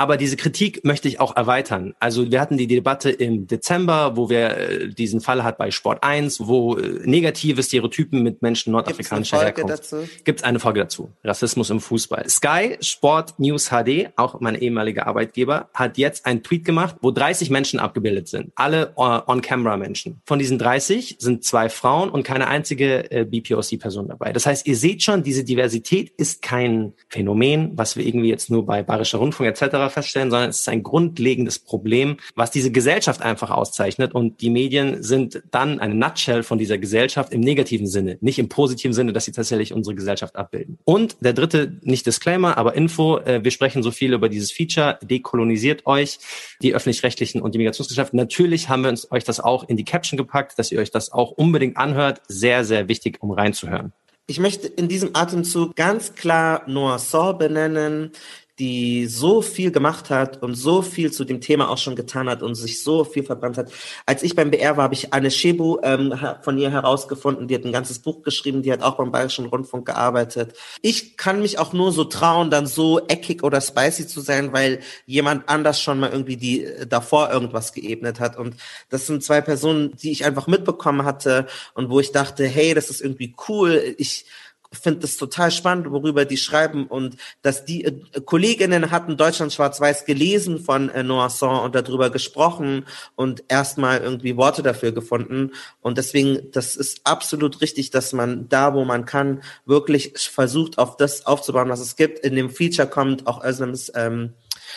Aber diese Kritik möchte ich auch erweitern. Also wir hatten die Debatte im Dezember, wo wir äh, diesen Fall hat bei Sport 1, wo äh, negative Stereotypen mit Menschen nordafrikanischer Herkunft. Gibt es eine Folge dazu? Rassismus im Fußball. Sky Sport News HD, auch mein ehemaliger Arbeitgeber, hat jetzt einen Tweet gemacht, wo 30 Menschen abgebildet sind. Alle uh, On-Camera-Menschen. Von diesen 30 sind zwei Frauen und keine einzige äh, BPOC-Person dabei. Das heißt, ihr seht schon, diese Diversität ist kein Phänomen, was wir irgendwie jetzt nur bei Bayerischer Rundfunk etc feststellen, sondern es ist ein grundlegendes Problem, was diese Gesellschaft einfach auszeichnet. Und die Medien sind dann eine Nutshell von dieser Gesellschaft im negativen Sinne, nicht im positiven Sinne, dass sie tatsächlich unsere Gesellschaft abbilden. Und der dritte, nicht Disclaimer, aber Info, äh, wir sprechen so viel über dieses Feature, dekolonisiert euch, die öffentlich-rechtlichen und die Migrationsgesellschaft. Natürlich haben wir uns euch das auch in die Caption gepackt, dass ihr euch das auch unbedingt anhört. Sehr, sehr wichtig, um reinzuhören. Ich möchte in diesem Atemzug ganz klar Noah Saw benennen, die so viel gemacht hat und so viel zu dem Thema auch schon getan hat und sich so viel verbrannt hat. Als ich beim BR war, habe ich Anne Shebu ähm, von ihr herausgefunden. Die hat ein ganzes Buch geschrieben, die hat auch beim Bayerischen Rundfunk gearbeitet. Ich kann mich auch nur so trauen, dann so eckig oder spicy zu sein, weil jemand anders schon mal irgendwie die äh, davor irgendwas geebnet hat. Und das sind zwei Personen, die ich einfach mitbekommen hatte und wo ich dachte, hey, das ist irgendwie cool. Ich finde es total spannend, worüber die schreiben und dass die äh, Kolleginnen hatten Deutschland schwarz-weiß gelesen von äh, Noisson und darüber gesprochen und erstmal irgendwie Worte dafür gefunden und deswegen, das ist absolut richtig, dass man da, wo man kann, wirklich versucht, auf das aufzubauen, was es gibt. In dem Feature kommt auch Özlems ähm,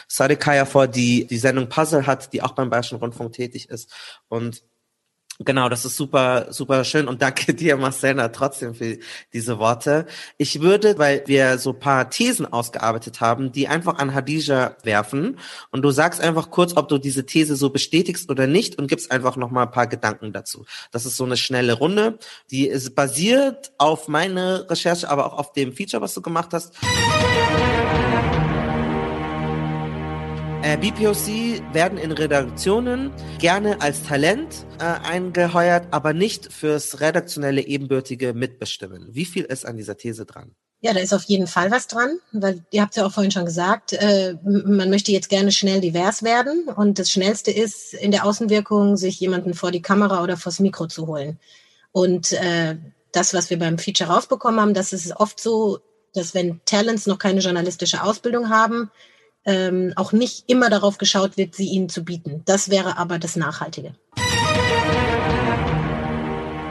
Sadekaya vor, die die Sendung Puzzle hat, die auch beim Bayerischen Rundfunk tätig ist und Genau, das ist super, super schön und danke <laughs> dir, Marcella, trotzdem für diese Worte. Ich würde, weil wir so paar Thesen ausgearbeitet haben, die einfach an Hadija werfen und du sagst einfach kurz, ob du diese These so bestätigst oder nicht und gibst einfach noch mal ein paar Gedanken dazu. Das ist so eine schnelle Runde, die ist basiert auf meine Recherche, aber auch auf dem Feature, was du gemacht hast. Äh, BPOC werden in Redaktionen gerne als Talent äh, eingeheuert, aber nicht fürs redaktionelle ebenbürtige Mitbestimmen. Wie viel ist an dieser These dran? Ja, da ist auf jeden Fall was dran, weil ihr habt ja auch vorhin schon gesagt, äh, man möchte jetzt gerne schnell divers werden und das Schnellste ist in der Außenwirkung, sich jemanden vor die Kamera oder vors Mikro zu holen. Und äh, das, was wir beim Feature rausbekommen haben, das ist oft so, dass wenn Talents noch keine journalistische Ausbildung haben, ähm, auch nicht immer darauf geschaut wird, sie ihnen zu bieten. Das wäre aber das Nachhaltige.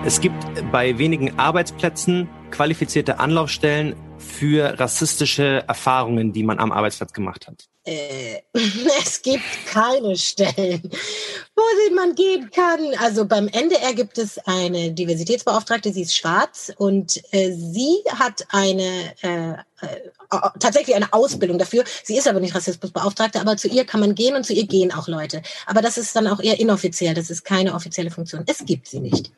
Es gibt bei wenigen Arbeitsplätzen qualifizierte Anlaufstellen für rassistische Erfahrungen, die man am Arbeitsplatz gemacht hat? Äh, <laughs> es gibt keine Stellen, wo man gehen kann. Also beim NDR gibt es eine Diversitätsbeauftragte, sie ist schwarz und äh, sie hat eine äh, äh, tatsächlich eine Ausbildung dafür. Sie ist aber nicht Rassismusbeauftragte, aber zu ihr kann man gehen und zu ihr gehen auch Leute. Aber das ist dann auch eher inoffiziell, das ist keine offizielle Funktion. Es gibt sie nicht.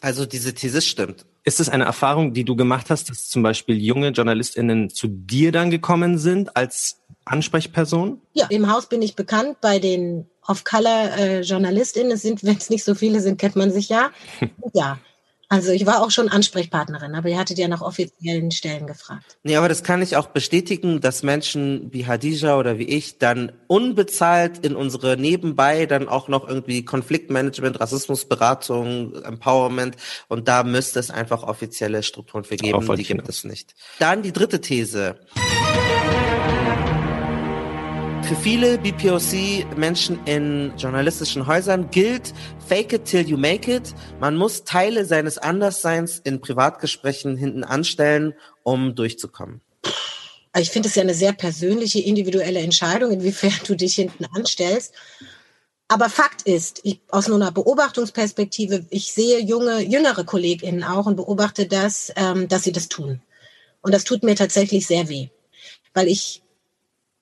Also diese These stimmt. Ist es eine Erfahrung, die du gemacht hast, dass zum Beispiel junge JournalistInnen zu dir dann gekommen sind als Ansprechperson? Ja, im Haus bin ich bekannt bei den Off-Color-JournalistInnen. Äh, es sind, wenn es nicht so viele sind, kennt man sich ja. <laughs> ja, also ich war auch schon Ansprechpartnerin, aber ihr hattet ja nach offiziellen Stellen gefragt. Nee, aber das kann ich auch bestätigen, dass Menschen wie Hadija oder wie ich dann unbezahlt in unsere nebenbei dann auch noch irgendwie Konfliktmanagement, Rassismusberatung, Empowerment und da müsste es einfach offizielle Strukturen für geben, die gibt es nicht. Dann die dritte These. Für viele BPOC-Menschen in journalistischen Häusern gilt Fake it till you make it. Man muss Teile seines Andersseins in Privatgesprächen hinten anstellen, um durchzukommen. Ich finde es ja eine sehr persönliche, individuelle Entscheidung, inwiefern du dich hinten anstellst. Aber Fakt ist, ich, aus nur einer Beobachtungsperspektive, ich sehe junge, jüngere KollegInnen auch und beobachte das, ähm, dass sie das tun. Und das tut mir tatsächlich sehr weh. Weil ich,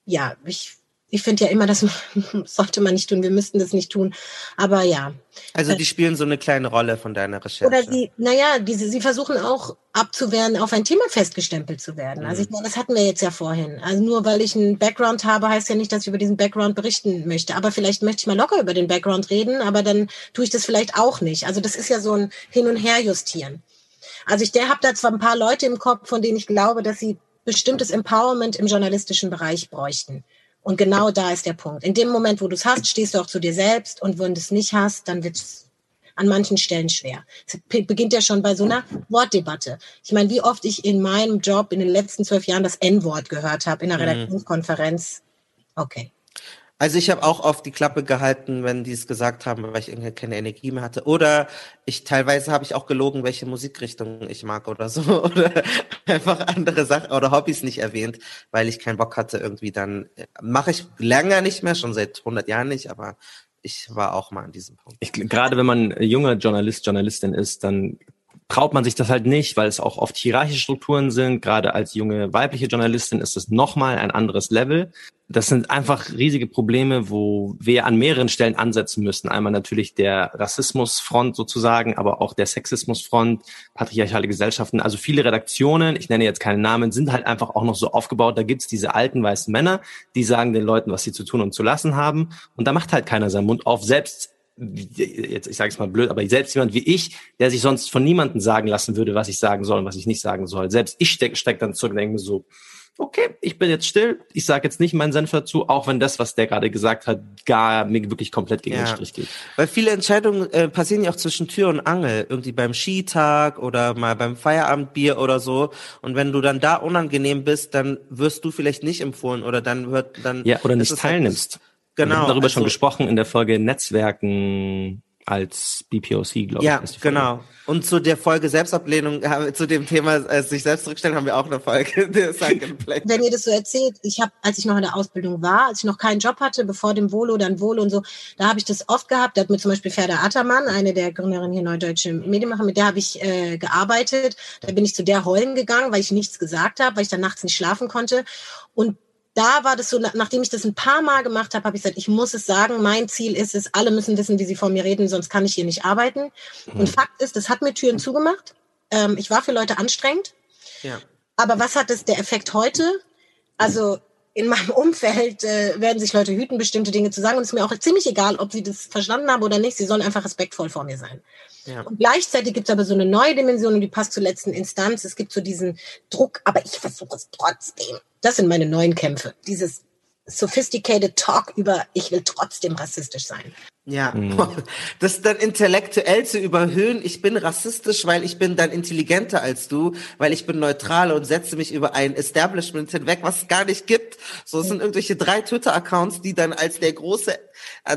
ja, ich ich finde ja immer, das <laughs> sollte man nicht tun. Wir müssten das nicht tun. Aber ja. Also die spielen so eine kleine Rolle von deiner Recherche. Oder sie, naja, diese, sie versuchen auch abzuwehren, auf ein Thema festgestempelt zu werden. Also ich mhm. meine, das hatten wir jetzt ja vorhin. Also nur weil ich einen Background habe, heißt ja nicht, dass ich über diesen Background berichten möchte. Aber vielleicht möchte ich mal locker über den Background reden, aber dann tue ich das vielleicht auch nicht. Also das ist ja so ein Hin- und Her-Justieren. Also ich der habe da zwar ein paar Leute im Kopf, von denen ich glaube, dass sie bestimmtes Empowerment im journalistischen Bereich bräuchten. Und genau da ist der Punkt. In dem Moment, wo du es hast, stehst du auch zu dir selbst. Und wenn du es nicht hast, dann wird es an manchen Stellen schwer. Es beginnt ja schon bei so einer Wortdebatte. Ich meine, wie oft ich in meinem Job in den letzten zwölf Jahren das N-Wort gehört habe in einer mhm. Redaktionskonferenz. Okay. Also ich habe auch oft die Klappe gehalten, wenn die es gesagt haben, weil ich irgendwie keine Energie mehr hatte. Oder ich teilweise habe ich auch gelogen, welche Musikrichtung ich mag oder so. <laughs> Oder einfach andere Sachen oder Hobbys nicht erwähnt, weil ich keinen Bock hatte irgendwie dann. Mache ich länger nicht mehr, schon seit 100 Jahren nicht, aber ich war auch mal an diesem Punkt. Ich, gerade wenn man junger Journalist, Journalistin ist, dann traut man sich das halt nicht, weil es auch oft hierarchische Strukturen sind. Gerade als junge weibliche Journalistin ist es nochmal ein anderes Level. Das sind einfach riesige Probleme, wo wir an mehreren Stellen ansetzen müssen. Einmal natürlich der Rassismusfront sozusagen, aber auch der Sexismusfront, patriarchale Gesellschaften. Also viele Redaktionen, ich nenne jetzt keine Namen, sind halt einfach auch noch so aufgebaut. Da gibt's diese alten weißen Männer, die sagen den Leuten, was sie zu tun und zu lassen haben. Und da macht halt keiner seinen Mund auf. Selbst jetzt ich sage es mal blöd, aber selbst jemand wie ich, der sich sonst von niemandem sagen lassen würde, was ich sagen soll und was ich nicht sagen soll, selbst ich stecke steck dann zurück und denke mir so, okay, ich bin jetzt still, ich sage jetzt nicht meinen Senf dazu, auch wenn das, was der gerade gesagt hat, gar mir wirklich komplett gegen ja. den Strich geht. Weil viele Entscheidungen äh, passieren ja auch zwischen Tür und Angel, irgendwie beim Skitag oder mal beim Feierabendbier oder so. Und wenn du dann da unangenehm bist, dann wirst du vielleicht nicht empfohlen oder dann wird dann ja oder nicht halt teilnimmst. Halt Genau. Wir haben darüber also, schon gesprochen in der Folge Netzwerken als BPOC, glaube ja, ich. Ja, genau. Und zu der Folge Selbstablehnung, zu dem Thema äh, sich selbst zurückstellen, haben wir auch eine Folge. <laughs> Wenn ihr das so erzählt, ich habe, als ich noch in der Ausbildung war, als ich noch keinen Job hatte, bevor dem Volo, dann Volo und so, da habe ich das oft gehabt. Da hat mir zum Beispiel Ferda Attermann, eine der Gründerinnen hier Neudeutsche Medienmacher, mit der habe ich äh, gearbeitet. Da bin ich zu der heulen gegangen, weil ich nichts gesagt habe, weil ich dann nachts nicht schlafen konnte. Und da war das so, nachdem ich das ein paar Mal gemacht habe, habe ich gesagt, ich muss es sagen, mein Ziel ist es, alle müssen wissen, wie sie vor mir reden, sonst kann ich hier nicht arbeiten. Mhm. Und Fakt ist, das hat mir Türen zugemacht. Ähm, ich war für Leute anstrengend. Ja. Aber was hat es der Effekt heute? Also in meinem Umfeld äh, werden sich Leute hüten, bestimmte Dinge zu sagen. Und es ist mir auch ziemlich egal, ob sie das verstanden haben oder nicht. Sie sollen einfach respektvoll vor mir sein. Ja. Und gleichzeitig gibt es aber so eine neue Dimension und die passt zur letzten Instanz. Es gibt so diesen Druck, aber ich versuche es trotzdem. Das sind meine neuen Kämpfe. Dieses sophisticated Talk über, ich will trotzdem rassistisch sein. Ja, mhm. <laughs> das dann intellektuell zu überhöhen, ich bin rassistisch, weil ich bin dann intelligenter als du, weil ich bin neutral und setze mich über ein Establishment hinweg, was es gar nicht gibt. So, es sind irgendwelche drei Twitter-Accounts, die dann als der große,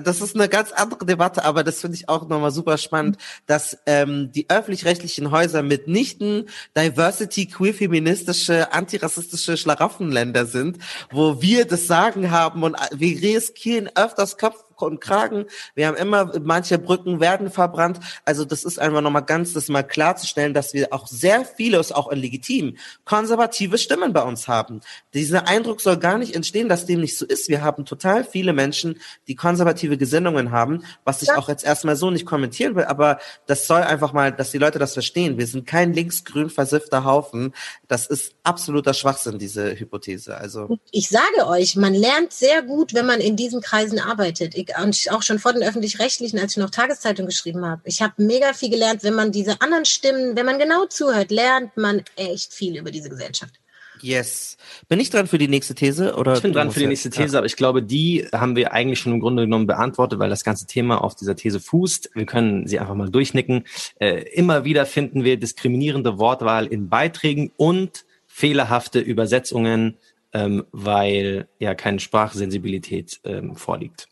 das ist eine ganz andere Debatte, aber das finde ich auch nochmal super spannend, dass ähm, die öffentlich-rechtlichen Häuser mitnichten Diversity, queer, feministische, antirassistische Schlaraffenländer sind, wo wir das Sagen haben und äh, wir riskieren öfters Kopf und Kragen. Wir haben immer, manche Brücken werden verbrannt. Also das ist einfach nochmal ganz, das mal klarzustellen, dass wir auch sehr viele, ist auch legitim, konservative Stimmen bei uns haben. Dieser Eindruck soll gar nicht entstehen, dass dem nicht so ist. Wir haben total viele Menschen, die konservative Gesinnungen haben, was ich ja. auch jetzt erstmal so nicht kommentieren will, aber das soll einfach mal, dass die Leute das verstehen. Wir sind kein linksgrün versiffter Haufen. Das ist absoluter Schwachsinn, diese Hypothese. Also ich sage euch, man lernt sehr gut, wenn man in diesen Kreisen arbeitet. Ich und auch schon vor den öffentlich-rechtlichen, als ich noch Tageszeitung geschrieben habe. Ich habe mega viel gelernt, wenn man diese anderen Stimmen, wenn man genau zuhört, lernt man echt viel über diese Gesellschaft. Yes. Bin ich dran für die nächste These? Oder ich bin dran für die nächste These, ja. aber ich glaube, die haben wir eigentlich schon im Grunde genommen beantwortet, weil das ganze Thema auf dieser These fußt. Wir können sie einfach mal durchnicken. Äh, immer wieder finden wir diskriminierende Wortwahl in Beiträgen und fehlerhafte Übersetzungen, ähm, weil ja keine Sprachsensibilität ähm, vorliegt.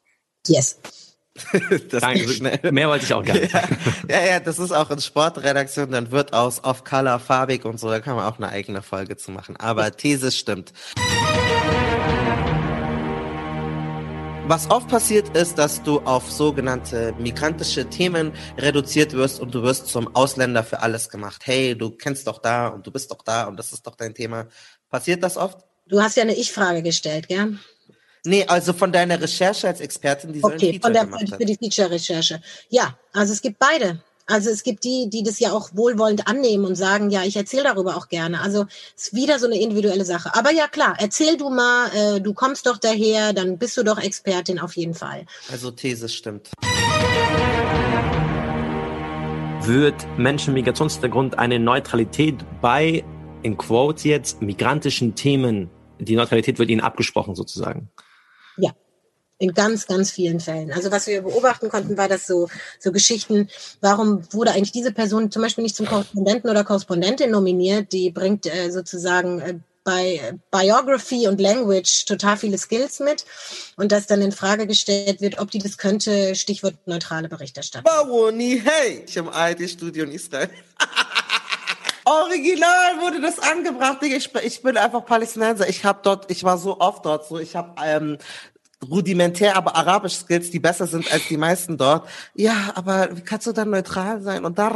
Yes. <laughs> das Danke, mehr wollte ich auch gar nicht. Ja, ja, ja, das ist auch in Sportredaktion, dann wird aus Off-Color farbig und so, da kann man auch eine eigene Folge zu machen. Aber These stimmt. Was oft passiert ist, dass du auf sogenannte migrantische Themen reduziert wirst und du wirst zum Ausländer für alles gemacht. Hey, du kennst doch da und du bist doch da und das ist doch dein Thema. Passiert das oft? Du hast ja eine Ich-Frage gestellt, gell? Nee, also von deiner Recherche als Expertin, die so okay, ein Feature von der, gemacht hat. für die Feature-Recherche. Ja, also es gibt beide. Also es gibt die, die das ja auch wohlwollend annehmen und sagen, ja, ich erzähle darüber auch gerne. Also es ist wieder so eine individuelle Sache. Aber ja klar, erzähl du mal, äh, du kommst doch daher, dann bist du doch Expertin auf jeden Fall. Also These stimmt. Wird Menschenmigrationshintergrund eine Neutralität bei, in Quotes jetzt, migrantischen Themen, die Neutralität wird ihnen abgesprochen sozusagen? In ganz, ganz vielen Fällen. Also was wir beobachten konnten, war das so, so Geschichten, warum wurde eigentlich diese Person zum Beispiel nicht zum Korrespondenten oder Korrespondentin nominiert? Die bringt äh, sozusagen äh, bei Biography und Language total viele Skills mit und dass dann in Frage gestellt wird, ob die das könnte, Stichwort neutrale Berichterstattung. Bawoni, hey, ich im ARD-Studio in Israel. <laughs> Original wurde das angebracht. Ich, ich bin einfach Palästinenser. Ich habe dort, ich war so oft dort, so ich habe ähm, rudimentär, aber arabisch Skills, die besser sind als die meisten dort. Ja, aber wie kannst du dann neutral sein und da?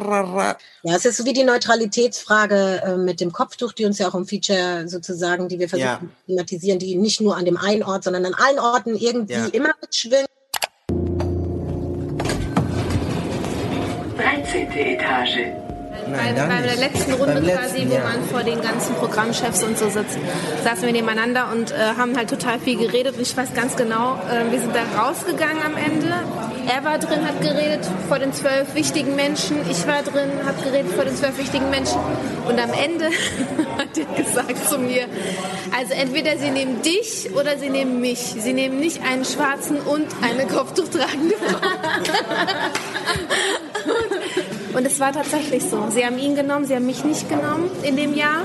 Ja, es ist so wie die Neutralitätsfrage äh, mit dem Kopftuch, die uns ja auch im Feature sozusagen, die wir versuchen ja. zu thematisieren, die nicht nur an dem einen Ort, sondern an allen Orten irgendwie ja. immer mitschwingt. 13. Etage. Bei, bei der letzten Runde letzten, quasi, wo ja. man vor den ganzen Programmchefs und so sitzt, saßen wir nebeneinander und äh, haben halt total viel geredet. Und ich weiß ganz genau, äh, wir sind da rausgegangen am Ende. Er war drin, hat geredet vor den zwölf wichtigen Menschen. Ich war drin, habe geredet vor den zwölf wichtigen Menschen. Und am Ende <laughs> hat er gesagt zu mir, also entweder sie nehmen dich oder sie nehmen mich. Sie nehmen nicht einen schwarzen und eine Kopftuchtragende Frau. <laughs> <laughs> Und es war tatsächlich so. Sie haben ihn genommen, sie haben mich nicht genommen in dem Jahr.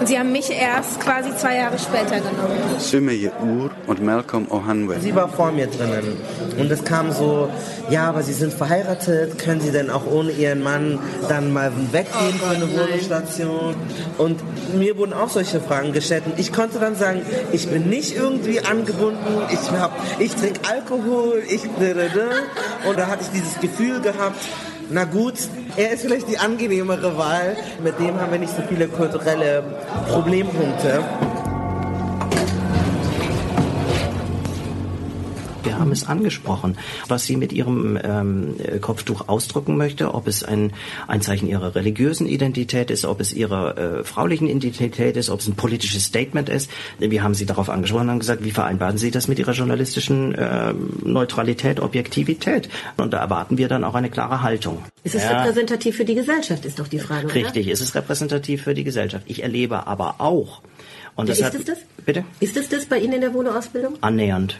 Und sie haben mich erst quasi zwei Jahre später genommen. Sümeye Ur und Malcolm Ohanwe. Sie war vor mir drinnen. Und es kam so, ja, aber Sie sind verheiratet, können Sie denn auch ohne Ihren Mann dann mal weggehen oh, für eine Wohnstation? Und mir wurden auch solche Fragen gestellt. Und ich konnte dann sagen, ich bin nicht irgendwie angebunden, ich, hab, ich trinke Alkohol, ich... Und da hatte ich dieses Gefühl gehabt, na gut, er ist vielleicht die angenehmere Wahl. Mit dem haben wir nicht so viele kulturelle Problempunkte. Wir haben es angesprochen, was sie mit ihrem ähm, Kopftuch ausdrücken möchte, ob es ein, ein Zeichen ihrer religiösen Identität ist, ob es ihrer äh, fraulichen Identität ist, ob es ein politisches Statement ist. Wir haben sie darauf angesprochen und haben gesagt, wie vereinbaren Sie das mit Ihrer journalistischen äh, Neutralität, Objektivität? Und da erwarten wir dann auch eine klare Haltung. Ist es ja. repräsentativ für die Gesellschaft, ist doch die Frage. Richtig, oder? ist es repräsentativ für die Gesellschaft. Ich erlebe aber auch, und das ist hat, es das? Bitte? Ist es das bei Ihnen in der Wohnausbildung? Annähernd.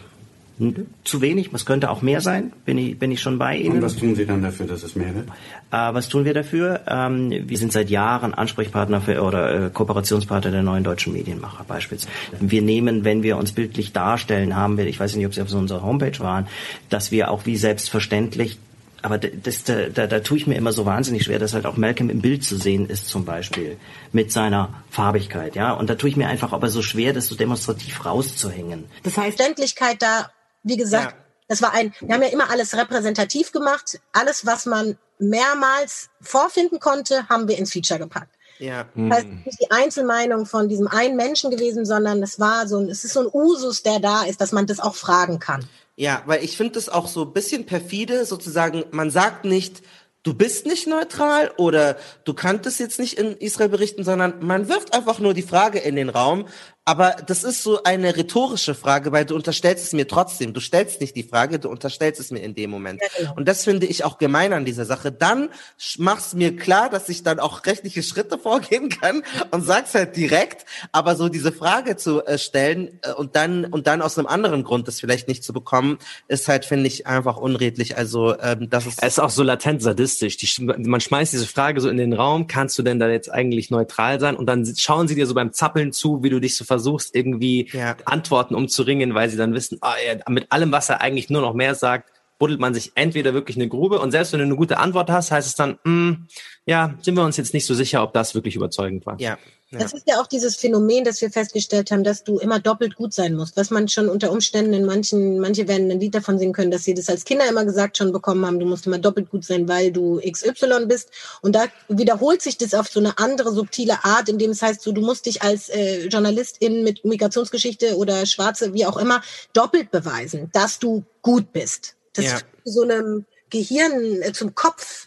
Zu wenig, es könnte auch mehr sein, bin ich, bin ich schon bei Ihnen. Und was tun Sie dann dafür, dass es mehr wird? Äh, was tun wir dafür? Ähm, wir sind seit Jahren Ansprechpartner für, oder äh, Kooperationspartner der neuen deutschen Medienmacher beispielsweise. Wir nehmen, wenn wir uns bildlich darstellen, haben wir, ich weiß nicht, ob Sie auf unserer Homepage waren, dass wir auch wie selbstverständlich aber das, da, da, da tue ich mir immer so wahnsinnig schwer, dass halt auch Malcolm im Bild zu sehen ist zum Beispiel mit seiner Farbigkeit, ja. Und da tue ich mir einfach aber so schwer, das so demonstrativ rauszuhängen. Das heißt, Endlichkeit da wie gesagt, ja. das war ein, wir haben ja immer alles repräsentativ gemacht. Alles, was man mehrmals vorfinden konnte, haben wir ins Feature gepackt. Ja. Das heißt, nicht die Einzelmeinung von diesem einen Menschen gewesen, sondern es war so ein, es ist so ein Usus, der da ist, dass man das auch fragen kann. Ja, weil ich finde das auch so ein bisschen perfide, sozusagen, man sagt nicht, du bist nicht neutral oder du kanntest jetzt nicht in Israel berichten, sondern man wirft einfach nur die Frage in den Raum, aber das ist so eine rhetorische Frage, weil du unterstellst es mir trotzdem. Du stellst nicht die Frage, du unterstellst es mir in dem Moment. Ja, genau. Und das finde ich auch gemein an dieser Sache. Dann machst mir klar, dass ich dann auch rechtliche Schritte vorgehen kann und sag's halt direkt. Aber so diese Frage zu äh, stellen äh, und dann und dann aus einem anderen Grund das vielleicht nicht zu bekommen, ist halt finde ich einfach unredlich. Also ähm, das ist. Es ist auch so latent sadistisch. Die, man schmeißt diese Frage so in den Raum. Kannst du denn da jetzt eigentlich neutral sein? Und dann schauen sie dir so beim Zappeln zu, wie du dich so versuchst, irgendwie ja. Antworten umzuringen, weil sie dann wissen, ja, mit allem, was er eigentlich nur noch mehr sagt, buddelt man sich entweder wirklich eine Grube und selbst wenn du eine gute Antwort hast, heißt es dann, mh, hm, ja, sind wir uns jetzt nicht so sicher, ob das wirklich überzeugend war. Ja, ja. Das ist ja auch dieses Phänomen, das wir festgestellt haben, dass du immer doppelt gut sein musst. Was man schon unter Umständen in manchen, manche werden ein Lied davon singen können, dass sie das als Kinder immer gesagt schon bekommen haben, du musst immer doppelt gut sein, weil du XY bist. Und da wiederholt sich das auf so eine andere subtile Art, indem es heißt, so, du musst dich als äh, Journalistin mit Migrationsgeschichte oder Schwarze, wie auch immer, doppelt beweisen, dass du gut bist. Das ja. ist so einem Gehirn, äh, zum Kopf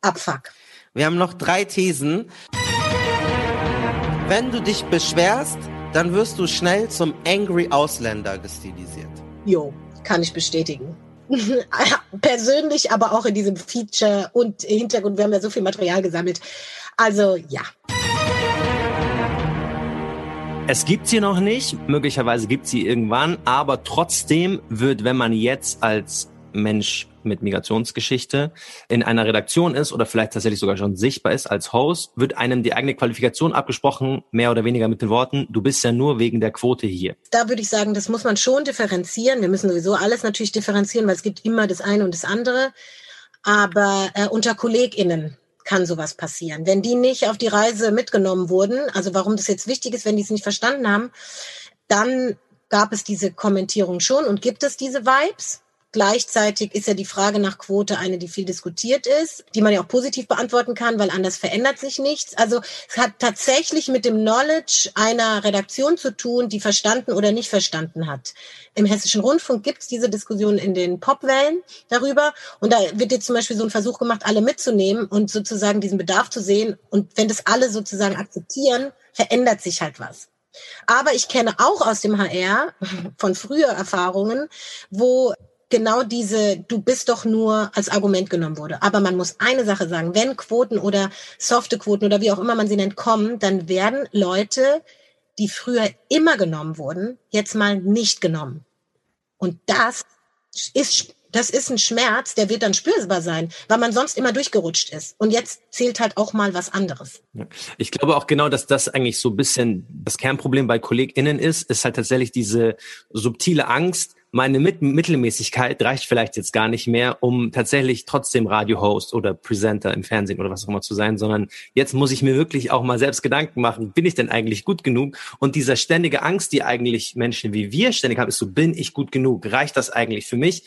Abfuck. Wir haben noch drei Thesen. Wenn du dich beschwerst, dann wirst du schnell zum Angry Ausländer gestilisiert. Jo, kann ich bestätigen. <laughs> Persönlich, aber auch in diesem Feature und Hintergrund. Wir haben ja so viel Material gesammelt. Also ja. Es gibt sie noch nicht, möglicherweise gibt sie irgendwann, aber trotzdem wird, wenn man jetzt als Mensch mit Migrationsgeschichte in einer Redaktion ist oder vielleicht tatsächlich sogar schon sichtbar ist als Host, wird einem die eigene Qualifikation abgesprochen, mehr oder weniger mit den Worten, du bist ja nur wegen der Quote hier. Da würde ich sagen, das muss man schon differenzieren. Wir müssen sowieso alles natürlich differenzieren, weil es gibt immer das eine und das andere. Aber äh, unter KollegInnen kann sowas passieren. Wenn die nicht auf die Reise mitgenommen wurden, also warum das jetzt wichtig ist, wenn die es nicht verstanden haben, dann gab es diese Kommentierung schon und gibt es diese Vibes. Gleichzeitig ist ja die Frage nach Quote eine, die viel diskutiert ist, die man ja auch positiv beantworten kann, weil anders verändert sich nichts. Also es hat tatsächlich mit dem Knowledge einer Redaktion zu tun, die verstanden oder nicht verstanden hat. Im Hessischen Rundfunk gibt es diese Diskussion in den Popwellen darüber. Und da wird jetzt zum Beispiel so ein Versuch gemacht, alle mitzunehmen und sozusagen diesen Bedarf zu sehen. Und wenn das alle sozusagen akzeptieren, verändert sich halt was. Aber ich kenne auch aus dem HR <laughs> von früher Erfahrungen, wo genau diese, du bist doch nur als Argument genommen wurde. Aber man muss eine Sache sagen, wenn Quoten oder softe Quoten oder wie auch immer man sie nennt, kommen, dann werden Leute, die früher immer genommen wurden, jetzt mal nicht genommen. Und das ist das ist ein Schmerz, der wird dann spürbar sein, weil man sonst immer durchgerutscht ist. Und jetzt zählt halt auch mal was anderes. Ich glaube auch genau, dass das eigentlich so ein bisschen das Kernproblem bei KollegInnen ist, ist halt tatsächlich diese subtile Angst, meine Mit Mittelmäßigkeit reicht vielleicht jetzt gar nicht mehr, um tatsächlich trotzdem Radiohost oder Presenter im Fernsehen oder was auch immer zu sein, sondern jetzt muss ich mir wirklich auch mal selbst Gedanken machen, bin ich denn eigentlich gut genug? Und dieser ständige Angst, die eigentlich Menschen wie wir ständig haben, ist so, bin ich gut genug? Reicht das eigentlich für mich?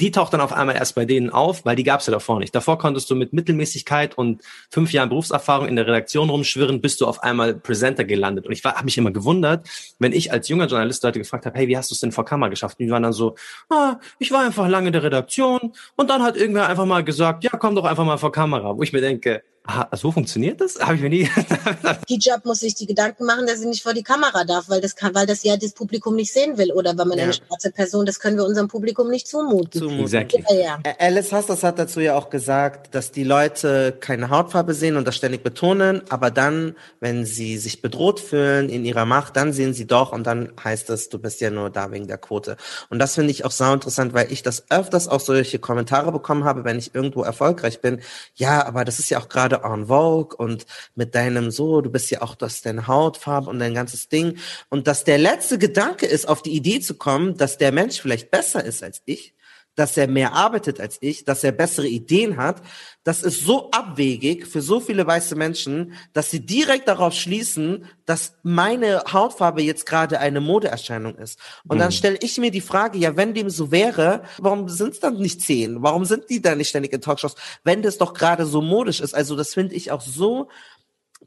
Die taucht dann auf einmal erst bei denen auf, weil die gab es ja davor nicht. Davor konntest du mit Mittelmäßigkeit und fünf Jahren Berufserfahrung in der Redaktion rumschwirren, bist du auf einmal Presenter gelandet. Und ich habe mich immer gewundert, wenn ich als junger Journalist Leute gefragt habe, hey, wie hast du es denn vor Kamera geschafft? Und die waren dann so, ah, ich war einfach lange in der Redaktion und dann hat irgendwer einfach mal gesagt, ja, komm doch einfach mal vor Kamera. Wo ich mir denke, Aha, so funktioniert das? Habe ich mir nie. <laughs> Hijab muss sich die Gedanken machen, dass sie nicht vor die Kamera darf, weil das kann, weil das ja das Publikum nicht sehen will. Oder wenn man ja. eine schwarze Person, das können wir unserem Publikum nicht zumuten. zumuten. Exactly. Ja, ja. Alice Hastas hat dazu ja auch gesagt, dass die Leute keine Hautfarbe sehen und das ständig betonen, aber dann, wenn sie sich bedroht fühlen in ihrer Macht, dann sehen sie doch und dann heißt es, du bist ja nur da wegen der Quote. Und das finde ich auch sau interessant, weil ich das öfters auch solche Kommentare bekommen habe, wenn ich irgendwo erfolgreich bin. Ja, aber das ist ja auch gerade en vogue und mit deinem so, du bist ja auch das deine Hautfarbe und dein ganzes Ding. Und dass der letzte Gedanke ist, auf die Idee zu kommen, dass der Mensch vielleicht besser ist als ich, dass er mehr arbeitet als ich, dass er bessere Ideen hat, das ist so abwegig für so viele weiße Menschen, dass sie direkt darauf schließen, dass meine Hautfarbe jetzt gerade eine Modeerscheinung ist. Und mhm. dann stelle ich mir die Frage, ja, wenn dem so wäre, warum sind es dann nicht zehn? Warum sind die dann nicht ständig in Talkshows, wenn das doch gerade so modisch ist? Also das finde ich auch so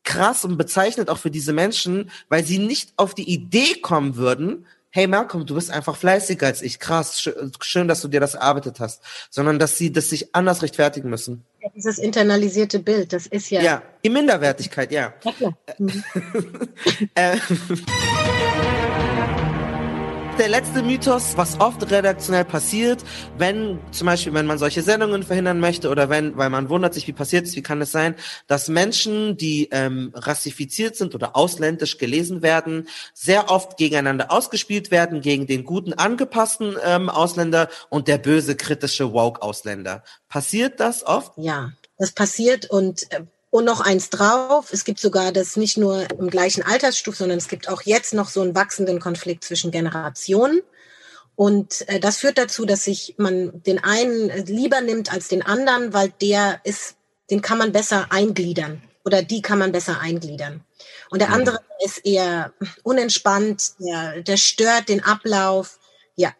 krass und bezeichnet auch für diese Menschen, weil sie nicht auf die Idee kommen würden, hey Malcolm, du bist einfach fleißiger als ich, krass, schön, dass du dir das erarbeitet hast, sondern dass sie das sich anders rechtfertigen müssen. Ja, dieses internalisierte Bild, das ist ja. Ja, die Minderwertigkeit, ja. ja klar. Mhm. <laughs> der letzte Mythos, was oft redaktionell passiert, wenn zum Beispiel, wenn man solche Sendungen verhindern möchte oder wenn, weil man wundert sich, wie passiert es, wie kann es sein, dass Menschen, die ähm, rassifiziert sind oder ausländisch gelesen werden, sehr oft gegeneinander ausgespielt werden, gegen den guten angepassten ähm, Ausländer und der böse kritische Woke-Ausländer. Passiert das oft? Ja, das passiert und äh, und noch eins drauf, es gibt sogar das nicht nur im gleichen Altersstufe, sondern es gibt auch jetzt noch so einen wachsenden Konflikt zwischen Generationen. Und äh, das führt dazu, dass sich man den einen lieber nimmt als den anderen, weil der ist, den kann man besser eingliedern oder die kann man besser eingliedern. Und der mhm. andere ist eher unentspannt, der, der stört den Ablauf. Ja,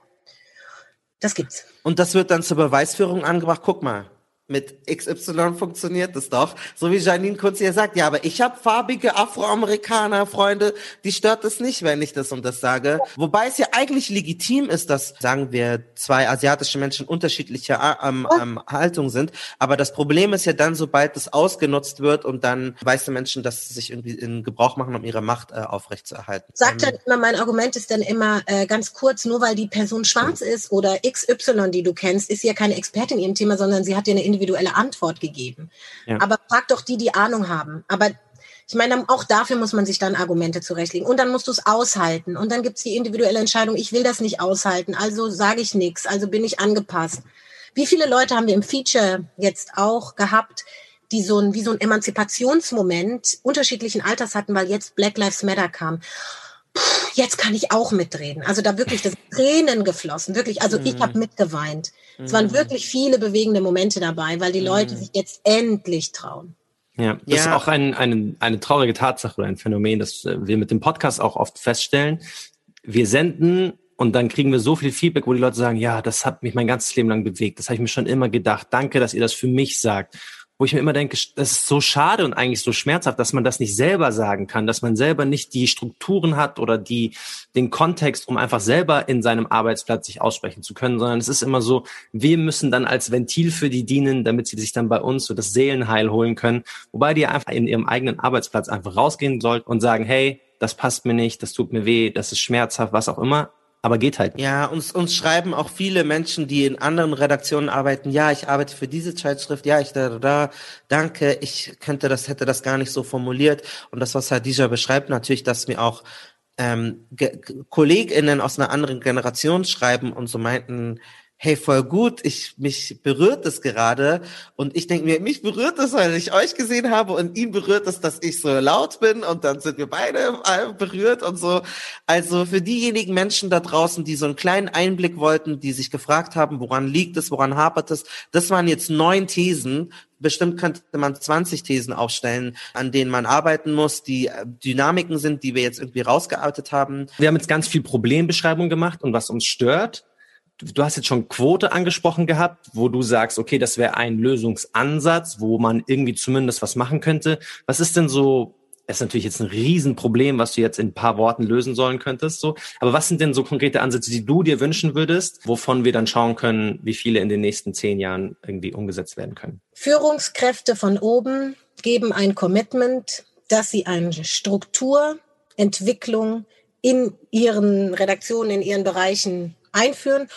das gibt's. Und das wird dann zur Beweisführung angebracht. Guck mal, mit XY funktioniert das doch. So wie Janine kurz hier sagt, ja, aber ich habe farbige Afroamerikaner, Freunde, die stört es nicht, wenn ich das und das sage. Wobei es ja eigentlich legitim ist, dass, sagen wir, zwei asiatische Menschen unterschiedlicher ähm, ähm, Haltung sind. Aber das Problem ist ja dann, sobald es ausgenutzt wird und dann weiße Menschen das sich irgendwie in Gebrauch machen, um ihre Macht äh, aufrechtzuerhalten. Sagt dann immer, mein Argument ist dann immer äh, ganz kurz, nur weil die Person schwarz ist oder XY, die du kennst, ist sie ja keine Expertin in ihrem Thema, sondern sie hat dir eine individuelle Antwort gegeben. Ja. Aber frag doch die, die Ahnung haben. Aber ich meine, auch dafür muss man sich dann Argumente zurechtlegen. Und dann musst du es aushalten. Und dann gibt es die individuelle Entscheidung, ich will das nicht aushalten, also sage ich nichts, also bin ich angepasst. Wie viele Leute haben wir im Feature jetzt auch gehabt, die so ein, wie so ein Emanzipationsmoment unterschiedlichen Alters hatten, weil jetzt Black Lives Matter kam. Jetzt kann ich auch mitreden. Also da wirklich das Tränen geflossen, wirklich. Also ich habe mhm. mitgeweint. Es waren mhm. wirklich viele bewegende Momente dabei, weil die Leute mhm. sich jetzt endlich trauen. Ja, das ja. ist auch ein, eine, eine traurige Tatsache oder ein Phänomen, das äh, wir mit dem Podcast auch oft feststellen. Wir senden und dann kriegen wir so viel Feedback, wo die Leute sagen, ja, das hat mich mein ganzes Leben lang bewegt. Das habe ich mir schon immer gedacht. Danke, dass ihr das für mich sagt wo ich mir immer denke, das ist so schade und eigentlich so schmerzhaft, dass man das nicht selber sagen kann, dass man selber nicht die Strukturen hat oder die, den Kontext, um einfach selber in seinem Arbeitsplatz sich aussprechen zu können, sondern es ist immer so, wir müssen dann als Ventil für die dienen, damit sie sich dann bei uns so das Seelenheil holen können, wobei die einfach in ihrem eigenen Arbeitsplatz einfach rausgehen sollten und sagen, hey, das passt mir nicht, das tut mir weh, das ist schmerzhaft, was auch immer aber geht halt. Ja, uns, uns schreiben auch viele Menschen, die in anderen Redaktionen arbeiten, ja, ich arbeite für diese Zeitschrift, ja, ich da, da, da, danke, ich könnte das, hätte das gar nicht so formuliert. Und das, was Hadija beschreibt, natürlich, dass mir auch ähm, KollegInnen aus einer anderen Generation schreiben und so meinten, hey, voll gut, ich, mich berührt es gerade. Und ich denke mir, mich berührt es, weil ich euch gesehen habe und ihn berührt es, dass ich so laut bin und dann sind wir beide berührt und so. Also für diejenigen Menschen da draußen, die so einen kleinen Einblick wollten, die sich gefragt haben, woran liegt es, woran hapert es, das waren jetzt neun Thesen, bestimmt könnte man 20 Thesen aufstellen, an denen man arbeiten muss, die äh, Dynamiken sind, die wir jetzt irgendwie rausgearbeitet haben. Wir haben jetzt ganz viel Problembeschreibung gemacht und was uns stört du hast jetzt schon Quote angesprochen gehabt, wo du sagst, okay, das wäre ein Lösungsansatz, wo man irgendwie zumindest was machen könnte. Was ist denn so das ist natürlich jetzt ein Riesenproblem, was du jetzt in ein paar Worten lösen sollen könntest. So. Aber was sind denn so konkrete Ansätze, die du dir wünschen würdest, wovon wir dann schauen können, wie viele in den nächsten zehn Jahren irgendwie umgesetzt werden können? Führungskräfte von oben geben ein Commitment, dass sie eine Strukturentwicklung in ihren Redaktionen, in ihren Bereichen einführen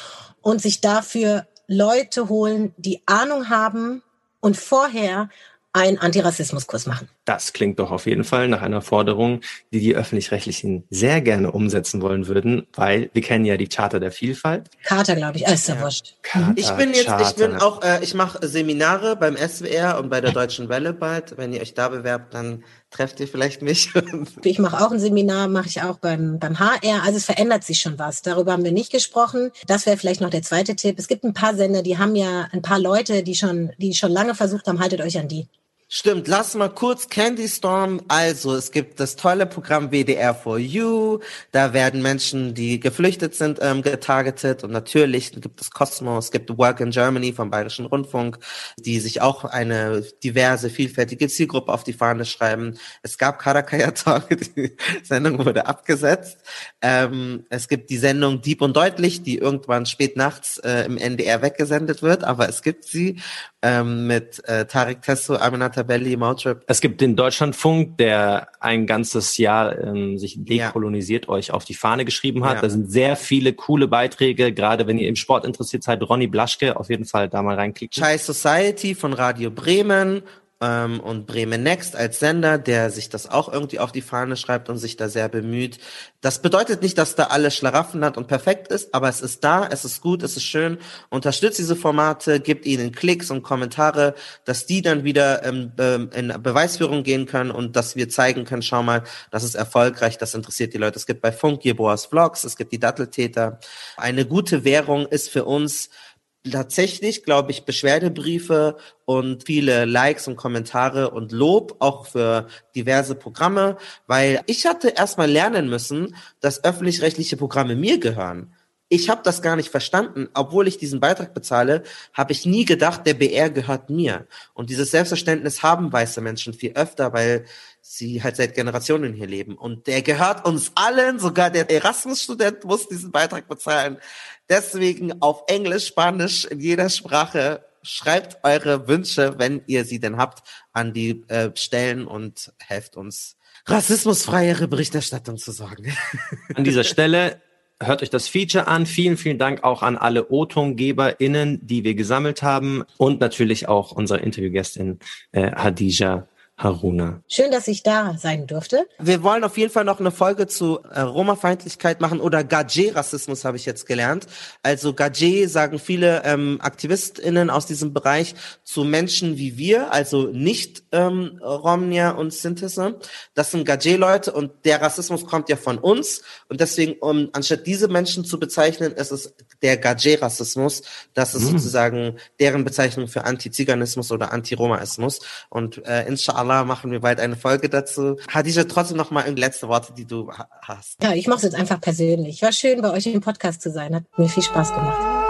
und sich dafür Leute holen, die Ahnung haben und vorher einen Antirassismuskurs machen. Das klingt doch auf jeden Fall nach einer Forderung, die die Öffentlich-Rechtlichen sehr gerne umsetzen wollen würden, weil wir kennen ja die Charta der Vielfalt. Charta, glaube ich, ah, ist ja, wurscht. Ich bin jetzt, Charta. ich bin auch, äh, ich mache Seminare beim SWR und bei der Deutschen Welle bald. Wenn ihr euch da bewerbt, dann trefft ihr vielleicht mich. <laughs> ich mache auch ein Seminar, mache ich auch beim, beim HR. Also es verändert sich schon was. Darüber haben wir nicht gesprochen. Das wäre vielleicht noch der zweite Tipp. Es gibt ein paar Sender, die haben ja ein paar Leute, die schon, die schon lange versucht haben, haltet euch an die. Stimmt, lass mal kurz Candy Storm. Also, es gibt das tolle Programm WDR for You. Da werden Menschen, die geflüchtet sind, ähm, getargetet. Und natürlich gibt es Cosmos, es gibt Work in Germany vom Bayerischen Rundfunk, die sich auch eine diverse, vielfältige Zielgruppe auf die Fahne schreiben. Es gab Karakaya Talk, <laughs> die Sendung wurde abgesetzt. Ähm, es gibt die Sendung Deep und Deutlich, die irgendwann spät nachts äh, im NDR weggesendet wird, aber es gibt sie ähm, mit äh, Tarek Tesso, Aminata Belli, Mautrip. Es gibt den Deutschlandfunk, der ein ganzes Jahr ähm, sich dekolonisiert ja. euch auf die Fahne geschrieben hat. Ja. Da sind sehr viele coole Beiträge, gerade wenn ihr im Sport interessiert seid. Ronny Blaschke, auf jeden Fall da mal reinklicken. Chai Society von Radio Bremen ähm, und Bremen Next als Sender, der sich das auch irgendwie auf die Fahne schreibt und sich da sehr bemüht. Das bedeutet nicht, dass da alles Schlaraffen hat und perfekt ist, aber es ist da, es ist gut, es ist schön. Unterstützt diese Formate, gibt ihnen Klicks und Kommentare, dass die dann wieder ähm, ähm, in Beweisführung gehen können und dass wir zeigen können, schau mal, das ist erfolgreich, das interessiert die Leute. Es gibt bei Funk Jeboas Vlogs, es gibt die Datteltäter. Eine gute Währung ist für uns tatsächlich, glaube ich, Beschwerdebriefe und viele Likes und Kommentare und Lob auch für diverse Programme, weil ich hatte erstmal lernen müssen, dass öffentlich-rechtliche Programme mir gehören. Ich habe das gar nicht verstanden. Obwohl ich diesen Beitrag bezahle, habe ich nie gedacht, der BR gehört mir. Und dieses Selbstverständnis haben weiße Menschen viel öfter, weil sie halt seit Generationen hier leben. Und der gehört uns allen, sogar der Erasmus-Student muss diesen Beitrag bezahlen. Deswegen auf Englisch, Spanisch, in jeder Sprache schreibt eure Wünsche, wenn ihr sie denn habt, an die äh, Stellen und helft uns, rassismusfreiere Berichterstattung zu sorgen. An dieser <laughs> Stelle hört euch das Feature an. Vielen, vielen Dank auch an alle O-TongeberInnen, die wir gesammelt haben und natürlich auch unsere Interviewgästin äh, Hadija Haruna. Schön, dass ich da sein durfte. Wir wollen auf jeden Fall noch eine Folge zu äh, Roma-Feindlichkeit machen oder Gage-Rassismus habe ich jetzt gelernt. Also Gage sagen viele ähm, AktivistInnen aus diesem Bereich zu Menschen wie wir, also nicht ähm, Romnia und Synthese. Das sind Gage-Leute und der Rassismus kommt ja von uns und deswegen, um anstatt diese Menschen zu bezeichnen, ist es der Gage-Rassismus. Das ist mhm. sozusagen deren Bezeichnung für Antiziganismus oder Antiromaismus und äh, inshallah inshallah machen wir bald eine Folge dazu. Hadija, trotzdem noch mal letzte Worte, die du hast. Ja, ich mache es jetzt einfach persönlich. War schön, bei euch im Podcast zu sein. Hat mir viel Spaß gemacht.